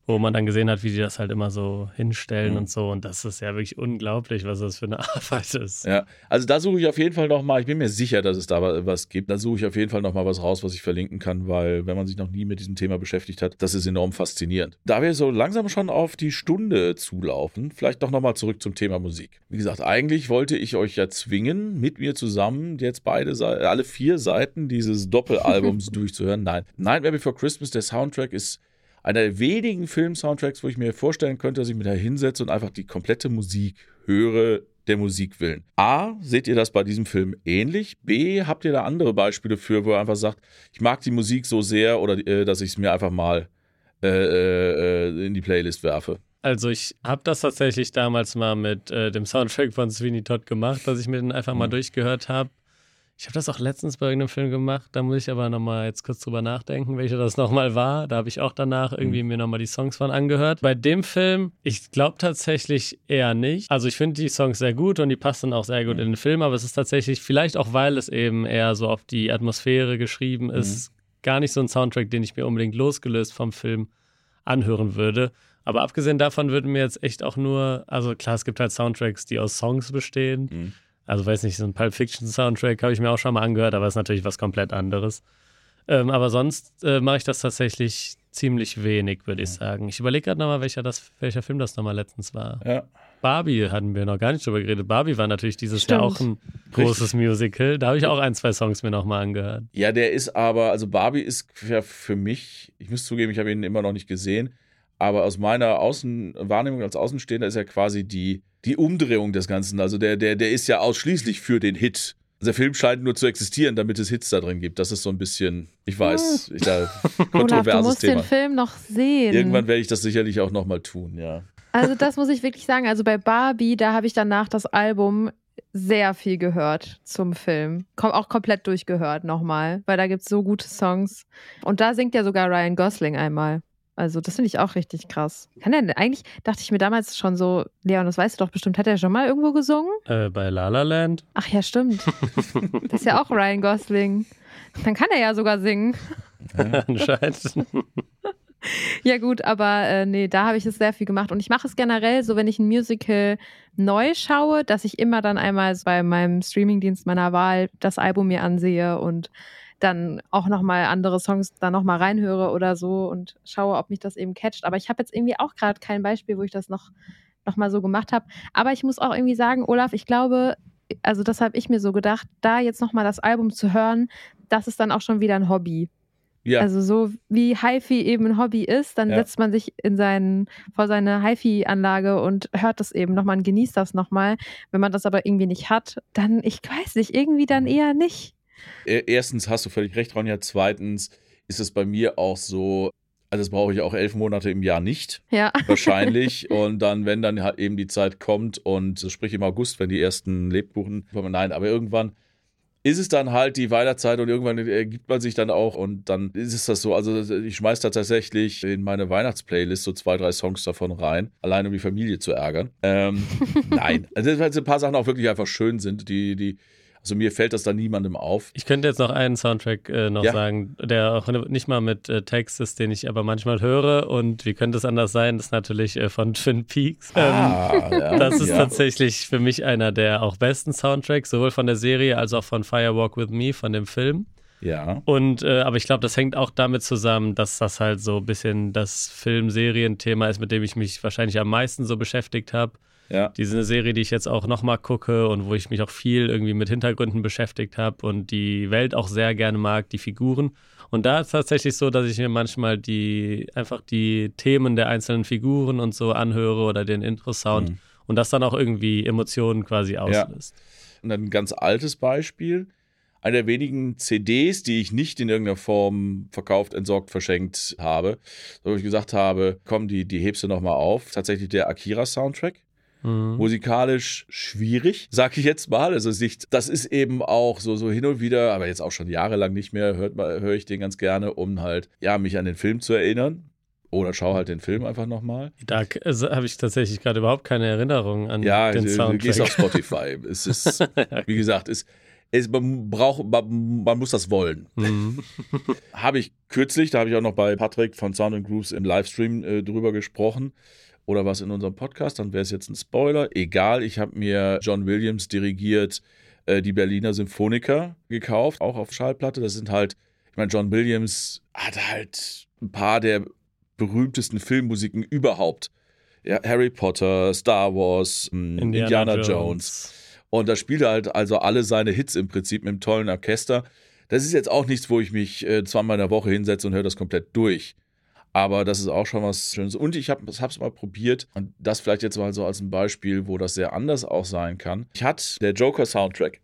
Speaker 3: wo man dann gesehen hat, wie die das halt immer so hinstellen mhm. und so. Und das ist ja wirklich unglaublich, was das für eine Arbeit ist.
Speaker 2: Ja, also da suche ich auf jeden Fall nochmal, ich bin mir sicher, dass es da was gibt. Da suche ich auf jeden Fall nochmal was raus, was ich verlinken kann, weil wenn man sich noch nie mit diesem Thema beschäftigt hat, das ist enorm faszinierend. Da wir so langsam schon auf die Stunde zulaufen, vielleicht doch nochmal zurück zum Thema Musik. Wie gesagt, eigentlich wollte ich euch ja zwingen, mit mir zusammen jetzt beide, alle vier Seiten dieses Doppelalbums durchzuhören. Nein, Nightmare Before Christmas, der Soundtrack ist einer der wenigen Film-Soundtracks, wo ich mir vorstellen könnte, dass ich mich da hinsetze und einfach die komplette Musik höre, der Musik willen. A, seht ihr das bei diesem Film ähnlich? B, habt ihr da andere Beispiele für, wo ihr einfach sagt, ich mag die Musik so sehr oder äh, dass ich es mir einfach mal äh, äh, in die Playlist werfe?
Speaker 3: Also ich habe das tatsächlich damals mal mit äh, dem Soundtrack von Sweeney Todd gemacht, dass ich mir den einfach mhm. mal durchgehört habe. Ich habe das auch letztens bei irgendeinem Film gemacht, da muss ich aber nochmal jetzt kurz drüber nachdenken, welcher das nochmal war. Da habe ich auch danach irgendwie mhm. mir nochmal die Songs von angehört. Bei dem Film, ich glaube tatsächlich eher nicht. Also ich finde die Songs sehr gut und die passen auch sehr gut mhm. in den Film, aber es ist tatsächlich, vielleicht auch weil es eben eher so auf die Atmosphäre geschrieben mhm. ist, mhm. gar nicht so ein Soundtrack, den ich mir unbedingt losgelöst vom Film anhören würde. Aber abgesehen davon würden mir jetzt echt auch nur, also klar, es gibt halt Soundtracks, die aus Songs bestehen. Also weiß nicht, so ein Pulp Fiction Soundtrack habe ich mir auch schon mal angehört, aber ist natürlich was komplett anderes. Ähm, aber sonst äh, mache ich das tatsächlich ziemlich wenig, würde ich sagen. Ich überlege gerade nochmal, welcher, welcher Film das nochmal letztens war.
Speaker 2: Ja.
Speaker 3: Barbie hatten wir noch gar nicht drüber geredet. Barbie war natürlich dieses Stimmt. Jahr auch ein großes Richtig. Musical. Da habe ich auch ein, zwei Songs mir nochmal angehört.
Speaker 2: Ja, der ist aber, also Barbie ist ja für mich, ich muss zugeben, ich habe ihn immer noch nicht gesehen, aber aus meiner Außenwahrnehmung als Außenstehender ist er quasi die die Umdrehung des Ganzen. Also der, der, der ist ja ausschließlich für den Hit Der Film scheint nur zu existieren, damit es Hits da drin gibt. Das ist so ein bisschen, ich weiß, ich da
Speaker 1: Olaf, du
Speaker 2: kontroverses
Speaker 1: musst
Speaker 2: Thema.
Speaker 1: den Film noch sehen.
Speaker 2: Irgendwann werde ich das sicherlich auch nochmal tun, ja.
Speaker 1: Also das muss ich wirklich sagen. Also bei Barbie, da habe ich danach das Album sehr viel gehört zum Film. Kom auch komplett durchgehört nochmal, weil da gibt es so gute Songs. Und da singt ja sogar Ryan Gosling einmal. Also das finde ich auch richtig krass. Kann er denn, eigentlich dachte ich mir damals schon so, Leon, das weißt du doch bestimmt, hat er schon mal irgendwo gesungen?
Speaker 3: Äh, bei La La Land.
Speaker 1: Ach ja, stimmt. das ist ja auch Ryan Gosling. Dann kann er ja sogar singen.
Speaker 3: Anscheinend.
Speaker 1: Ja gut, aber äh, nee, da habe ich es sehr viel gemacht. Und ich mache es generell so, wenn ich ein Musical neu schaue, dass ich immer dann einmal bei meinem Streamingdienst meiner Wahl das Album mir ansehe und dann auch nochmal andere Songs da nochmal reinhöre oder so und schaue, ob mich das eben catcht. Aber ich habe jetzt irgendwie auch gerade kein Beispiel, wo ich das noch, noch mal so gemacht habe. Aber ich muss auch irgendwie sagen, Olaf, ich glaube, also das habe ich mir so gedacht, da jetzt nochmal das Album zu hören, das ist dann auch schon wieder ein Hobby.
Speaker 2: Ja,
Speaker 1: Also so wie HiFi eben ein Hobby ist, dann
Speaker 2: Ja.
Speaker 1: setzt man sich in seinen, vor seine HiFi-Anlage und hört das eben nochmal und genießt das nochmal. Wenn man das aber irgendwie nicht hat, dann, ich weiß nicht, irgendwie dann eher nicht.
Speaker 2: E- erstens hast du völlig recht, Ronja. Zweitens ist es bei mir auch so, also das brauche ich auch elf Monate im Jahr nicht,
Speaker 1: Ja.
Speaker 2: wahrscheinlich. und dann, wenn dann halt eben die Zeit kommt und sprich im August, wenn die ersten Lebkuchen kommen, nein, aber irgendwann ist es dann halt die Weihnachtszeit und irgendwann ergibt man sich dann auch und dann ist es das so, also ich schmeiß da tatsächlich in meine Weihnachtsplaylist so zwei, drei Songs davon rein, allein um die Familie zu ärgern. Ähm, nein, also weil so ein paar Sachen auch wirklich einfach schön sind, die, die, also mir fällt das dann niemandem auf.
Speaker 3: Ich könnte jetzt noch einen Soundtrack äh, noch
Speaker 2: Ja.
Speaker 3: sagen, der auch nicht mal mit äh, Text ist, den ich aber manchmal höre. Und wie könnte es anders sein? Das ist natürlich äh, von Twin Peaks. Ähm,
Speaker 2: Ah, ja.
Speaker 3: das ist
Speaker 2: ja.
Speaker 3: tatsächlich für mich einer der auch besten Soundtracks, sowohl von der Serie als auch von Firewalk with Me, von dem Film.
Speaker 2: Ja.
Speaker 3: Und äh, aber ich glaube, das hängt auch damit zusammen, dass das halt so ein bisschen das Film-Serien-Thema ist, mit dem ich mich wahrscheinlich am meisten so beschäftigt habe.
Speaker 2: Ja.
Speaker 3: Diese Serie, die ich jetzt auch nochmal gucke und wo ich mich auch viel irgendwie mit Hintergründen beschäftigt habe und die Welt auch sehr gerne mag, die Figuren. Und da ist es tatsächlich so, dass ich mir manchmal die einfach die Themen der einzelnen Figuren und so anhöre oder den Intro-Sound
Speaker 2: Mhm.
Speaker 3: und das dann auch irgendwie Emotionen quasi auslöst.
Speaker 2: Und ein ganz altes Beispiel. Eine der wenigen CDs, die ich nicht in irgendeiner Form verkauft, entsorgt, verschenkt habe. Wo ich gesagt habe, komm, die, die hebst du nochmal auf. Tatsächlich der Akira-Soundtrack.
Speaker 3: Mhm.
Speaker 2: Musikalisch schwierig, sag ich jetzt mal. Also nicht, das ist eben auch so, so hin und wieder, aber jetzt auch schon jahrelang nicht mehr, hört mal, höre ich den ganz gerne, um halt, ja, mich an den Film zu erinnern. Oder schau halt den Film einfach nochmal.
Speaker 3: Da äh, habe ich tatsächlich gerade überhaupt keine Erinnerung an
Speaker 2: Ja,
Speaker 3: den
Speaker 2: du, du
Speaker 3: Soundtrack.
Speaker 2: gehst auf Spotify. es ist, wie gesagt, es, es, man braucht, man, man muss das wollen.
Speaker 3: Mhm.
Speaker 2: Habe ich kürzlich, da habe ich auch noch bei Patrick von Sound and Grooves im Livestream äh, drüber gesprochen. Oder was in unserem Podcast, dann wäre es jetzt ein Spoiler. Egal, ich habe mir John Williams dirigiert äh, die Berliner Symphoniker gekauft, auch auf Schallplatte. Das sind halt, ich meine, John Williams hat halt ein paar der berühmtesten Filmmusiken überhaupt. Ja, Harry Potter, Star Wars, mh, Indiana, Jones. Und da spielt er halt also alle seine Hits im Prinzip mit einem tollen Orchester. Das ist jetzt auch nichts, wo ich mich äh, zweimal in der Woche hinsetze und höre das komplett durch. Aber das ist auch schon was Schönes. Und ich habe es mal probiert. Und das vielleicht jetzt mal so als ein Beispiel, wo das sehr anders auch sein kann. Ich hatte der Joker-Soundtrack,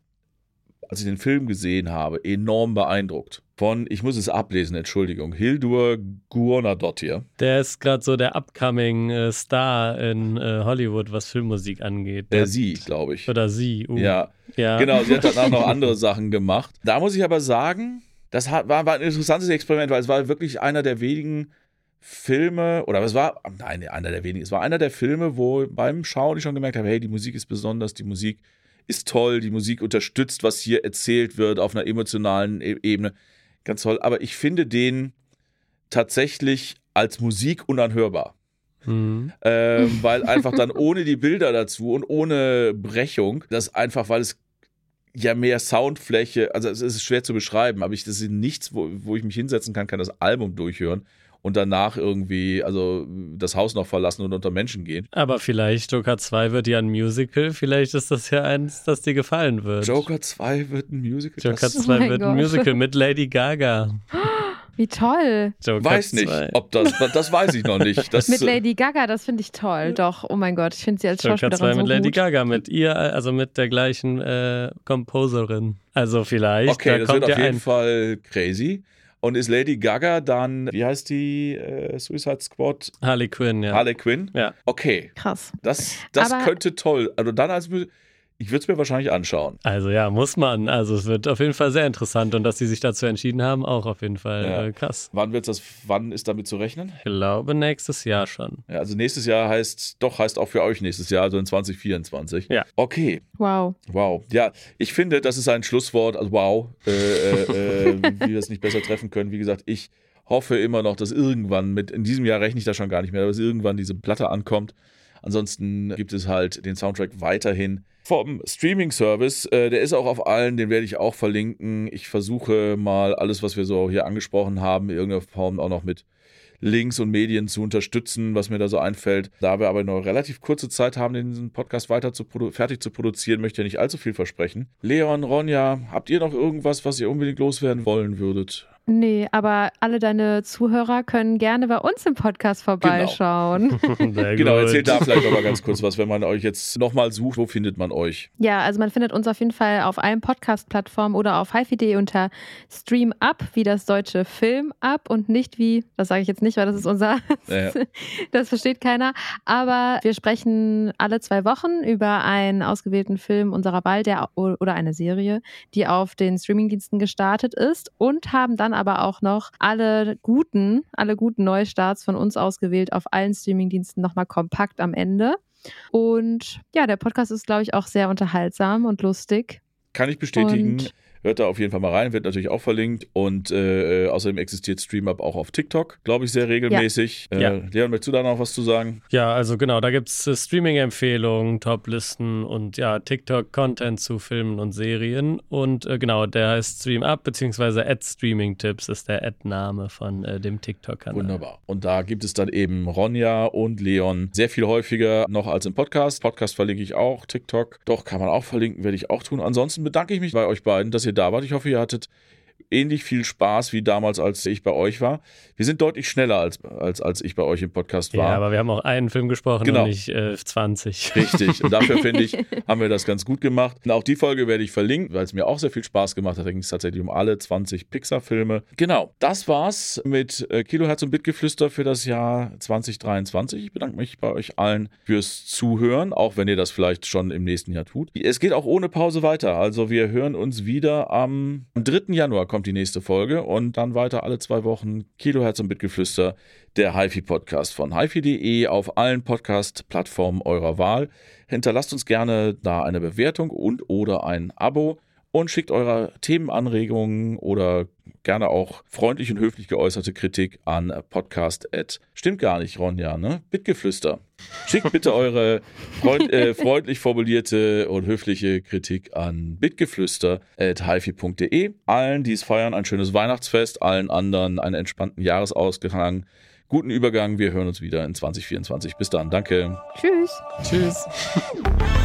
Speaker 2: als ich den Film gesehen habe, enorm beeindruckt. Von, ich muss es ablesen, Entschuldigung, Hildur Guðnadóttir.
Speaker 3: Der ist gerade so der upcoming äh, Star in äh, Hollywood, was Filmmusik angeht.
Speaker 2: Der
Speaker 3: Der-
Speaker 2: sie, glaube ich.
Speaker 3: Oder sie. Uh.
Speaker 2: Ja,
Speaker 3: ja.
Speaker 2: Genau, sie hat dann auch noch andere Sachen gemacht. Da muss ich aber sagen, das war ein interessantes Experiment, weil es war wirklich einer der wenigen Filme, oder es war, nein, einer der wenigen, es war einer der Filme, wo beim Schauen ich schon gemerkt habe, hey, die Musik ist besonders, die Musik ist toll, die Musik unterstützt, was hier erzählt wird auf einer emotionalen e Ebene. Ganz toll, aber ich finde den tatsächlich als Musik unanhörbar
Speaker 3: Mhm.
Speaker 2: ähm, weil einfach dann ohne die Bilder dazu und ohne Brechung, das einfach, weil es ja mehr Soundfläche, also es ist schwer zu beschreiben, aber ich, das ist nichts, wo, wo ich mich hinsetzen kann, kann das Album durchhören und danach irgendwie, also das Haus noch verlassen und unter Menschen gehen.
Speaker 3: Aber vielleicht Joker 2 wird ja ein Musical. Vielleicht ist das ja eins, das dir gefallen wird.
Speaker 2: Joker 2 wird ein Musical.
Speaker 3: Joker
Speaker 2: das,
Speaker 3: 2
Speaker 1: mein
Speaker 3: wird ein
Speaker 1: Gott.
Speaker 3: Musical mit Lady Gaga.
Speaker 1: Wie toll.
Speaker 3: Joker
Speaker 2: Weiß nicht,
Speaker 3: 2.
Speaker 2: ob das, das weiß ich noch nicht. Das,
Speaker 1: Mit Lady Gaga, das finde ich toll. Doch, oh mein Gott, ich finde sie als
Speaker 3: Joker
Speaker 1: Schauspielerin
Speaker 3: 2
Speaker 1: so
Speaker 3: mit Lady
Speaker 1: gut.
Speaker 3: Gaga, mit ihr, also mit der gleichen äh, Composerin. Also vielleicht,
Speaker 2: okay,
Speaker 3: da
Speaker 2: das
Speaker 3: kommt
Speaker 2: wird auf
Speaker 3: ja
Speaker 2: jeden
Speaker 3: ein.
Speaker 2: Fall crazy. Und ist Lady Gaga dann, wie heißt die äh, Suicide Squad?
Speaker 3: Harley Quinn, ja.
Speaker 2: Harley Quinn?
Speaker 3: Ja.
Speaker 2: Okay,
Speaker 1: Krass.
Speaker 2: das, das
Speaker 1: Aber-
Speaker 2: könnte toll. Also dann als ich würde es mir wahrscheinlich anschauen.
Speaker 3: Also ja, muss man. Also es wird auf jeden Fall sehr interessant und dass sie sich dazu entschieden haben, auch auf jeden Fall
Speaker 2: Ja.
Speaker 3: äh, krass.
Speaker 2: Wann wird das, wann ist damit zu rechnen?
Speaker 3: Ich glaube nächstes Jahr schon.
Speaker 2: Ja, also nächstes Jahr heißt, doch heißt auch für euch nächstes Jahr, also in 2024.
Speaker 3: Ja.
Speaker 2: Okay,
Speaker 1: Wow.
Speaker 2: wow. Ja, ich finde, das ist ein Schlusswort, also wow, äh, äh, äh, wie wir es nicht besser treffen können. Wie gesagt, ich hoffe immer noch, dass irgendwann, mit in diesem Jahr rechne ich da schon gar nicht mehr, dass irgendwann diese Platte ankommt. Ansonsten gibt es halt den Soundtrack weiterhin vom Streaming-Service. Äh, der ist auch auf allen, den werde ich auch verlinken. Ich versuche mal alles, was wir so hier angesprochen haben, in irgendeiner Form auch noch mit Links und Medien zu unterstützen, was mir da so einfällt. Da wir aber noch relativ kurze Zeit haben, den Podcast weiter zu fertig zu produzieren, möchte ich nicht allzu viel versprechen. Leon, Ronja, habt ihr noch irgendwas, was ihr unbedingt loswerden wollen würdet?
Speaker 1: Nee, aber alle deine Zuhörer können gerne bei uns im Podcast vorbeischauen.
Speaker 2: Genau,
Speaker 3: gut.
Speaker 2: erzählt da vielleicht noch mal ganz kurz was, wenn man euch jetzt nochmal sucht, wo findet man euch?
Speaker 1: Ja, also man findet uns auf jeden Fall auf allen Podcast-Plattformen oder auf hifi.de unter Stream Up, wie das deutsche Film Up und nicht wie, das sage ich jetzt nicht, weil das ist unser,
Speaker 2: Ja.
Speaker 1: das versteht keiner. Aber wir sprechen alle zwei Wochen über einen ausgewählten Film unserer Wahl der, oder eine Serie, die auf den Streamingdiensten gestartet ist und haben dann aber auch noch alle guten, alle guten Neustarts von uns ausgewählt auf allen Streamingdiensten nochmal kompakt am Ende. Und ja, der Podcast ist, glaube ich, auch sehr unterhaltsam und lustig.
Speaker 2: Kann ich bestätigen.
Speaker 1: Und-
Speaker 2: Hört da auf jeden Fall mal rein, wird natürlich auch verlinkt. Und äh, außerdem existiert StreamUp auch auf TikTok, glaube ich, sehr regelmäßig.
Speaker 3: Ja.
Speaker 2: Äh, Leon, möchtest du da noch was zu sagen?
Speaker 3: Ja, also genau, da gibt es äh, Streaming-Empfehlungen, Top-Listen und ja, TikTok-Content zu Filmen und Serien. Und äh, genau, der heißt Stream Up, beziehungsweise Ad Streaming Tipps ist der Ad-Name von äh, dem TikTok-Kanal.
Speaker 2: Wunderbar. Und da gibt es dann eben Ronja und Leon sehr viel häufiger noch als im Podcast. Podcast verlinke ich auch, TikTok. Doch, kann man auch verlinken, werde ich auch tun. Ansonsten bedanke ich mich bei euch beiden, dass ihr da wart. Ich hoffe, ihr hattet ähnlich viel Spaß wie damals, als ich bei euch war. Wir sind deutlich schneller, als, als, als ich bei euch im Podcast war.
Speaker 3: Ja, aber wir haben auch einen Film gesprochen
Speaker 2: Genau.
Speaker 3: und nicht äh, 20.
Speaker 2: Richtig. Und dafür finde ich, haben wir das ganz gut gemacht. Und auch die Folge werde ich verlinken, weil es mir auch sehr viel Spaß gemacht hat. Da ging es tatsächlich um alle 20 Pixar-Filme. Genau, das war's mit äh, Kilohertz und Bitgeflüster für das Jahr 2023. Ich bedanke mich bei euch allen fürs Zuhören, auch wenn ihr das vielleicht schon im nächsten Jahr tut. Es geht auch ohne Pause weiter. Also wir hören uns wieder am, am 3. Januar kommt die nächste Folge und dann weiter alle zwei Wochen Kilohertz und Bitgeflüster, der HiFi-Podcast von HiFi.de auf allen Podcast-Plattformen eurer Wahl. Hinterlasst uns gerne da eine Bewertung und oder ein Abo und schickt eure Themenanregungen oder gerne auch freundlich und höflich geäußerte Kritik an podcast. Stimmt gar nicht, Ronja, ne? Bitgeflüster. Schickt bitte eure freund, äh, freundlich formulierte und höfliche Kritik an bitgeflüster.hifi.de. Allen, die es feiern, ein schönes Weihnachtsfest, allen anderen einen entspannten Jahresausgang. Guten Übergang, wir hören uns wieder in 2024. Bis dann, danke.
Speaker 1: Tschüss.
Speaker 3: Tschüss.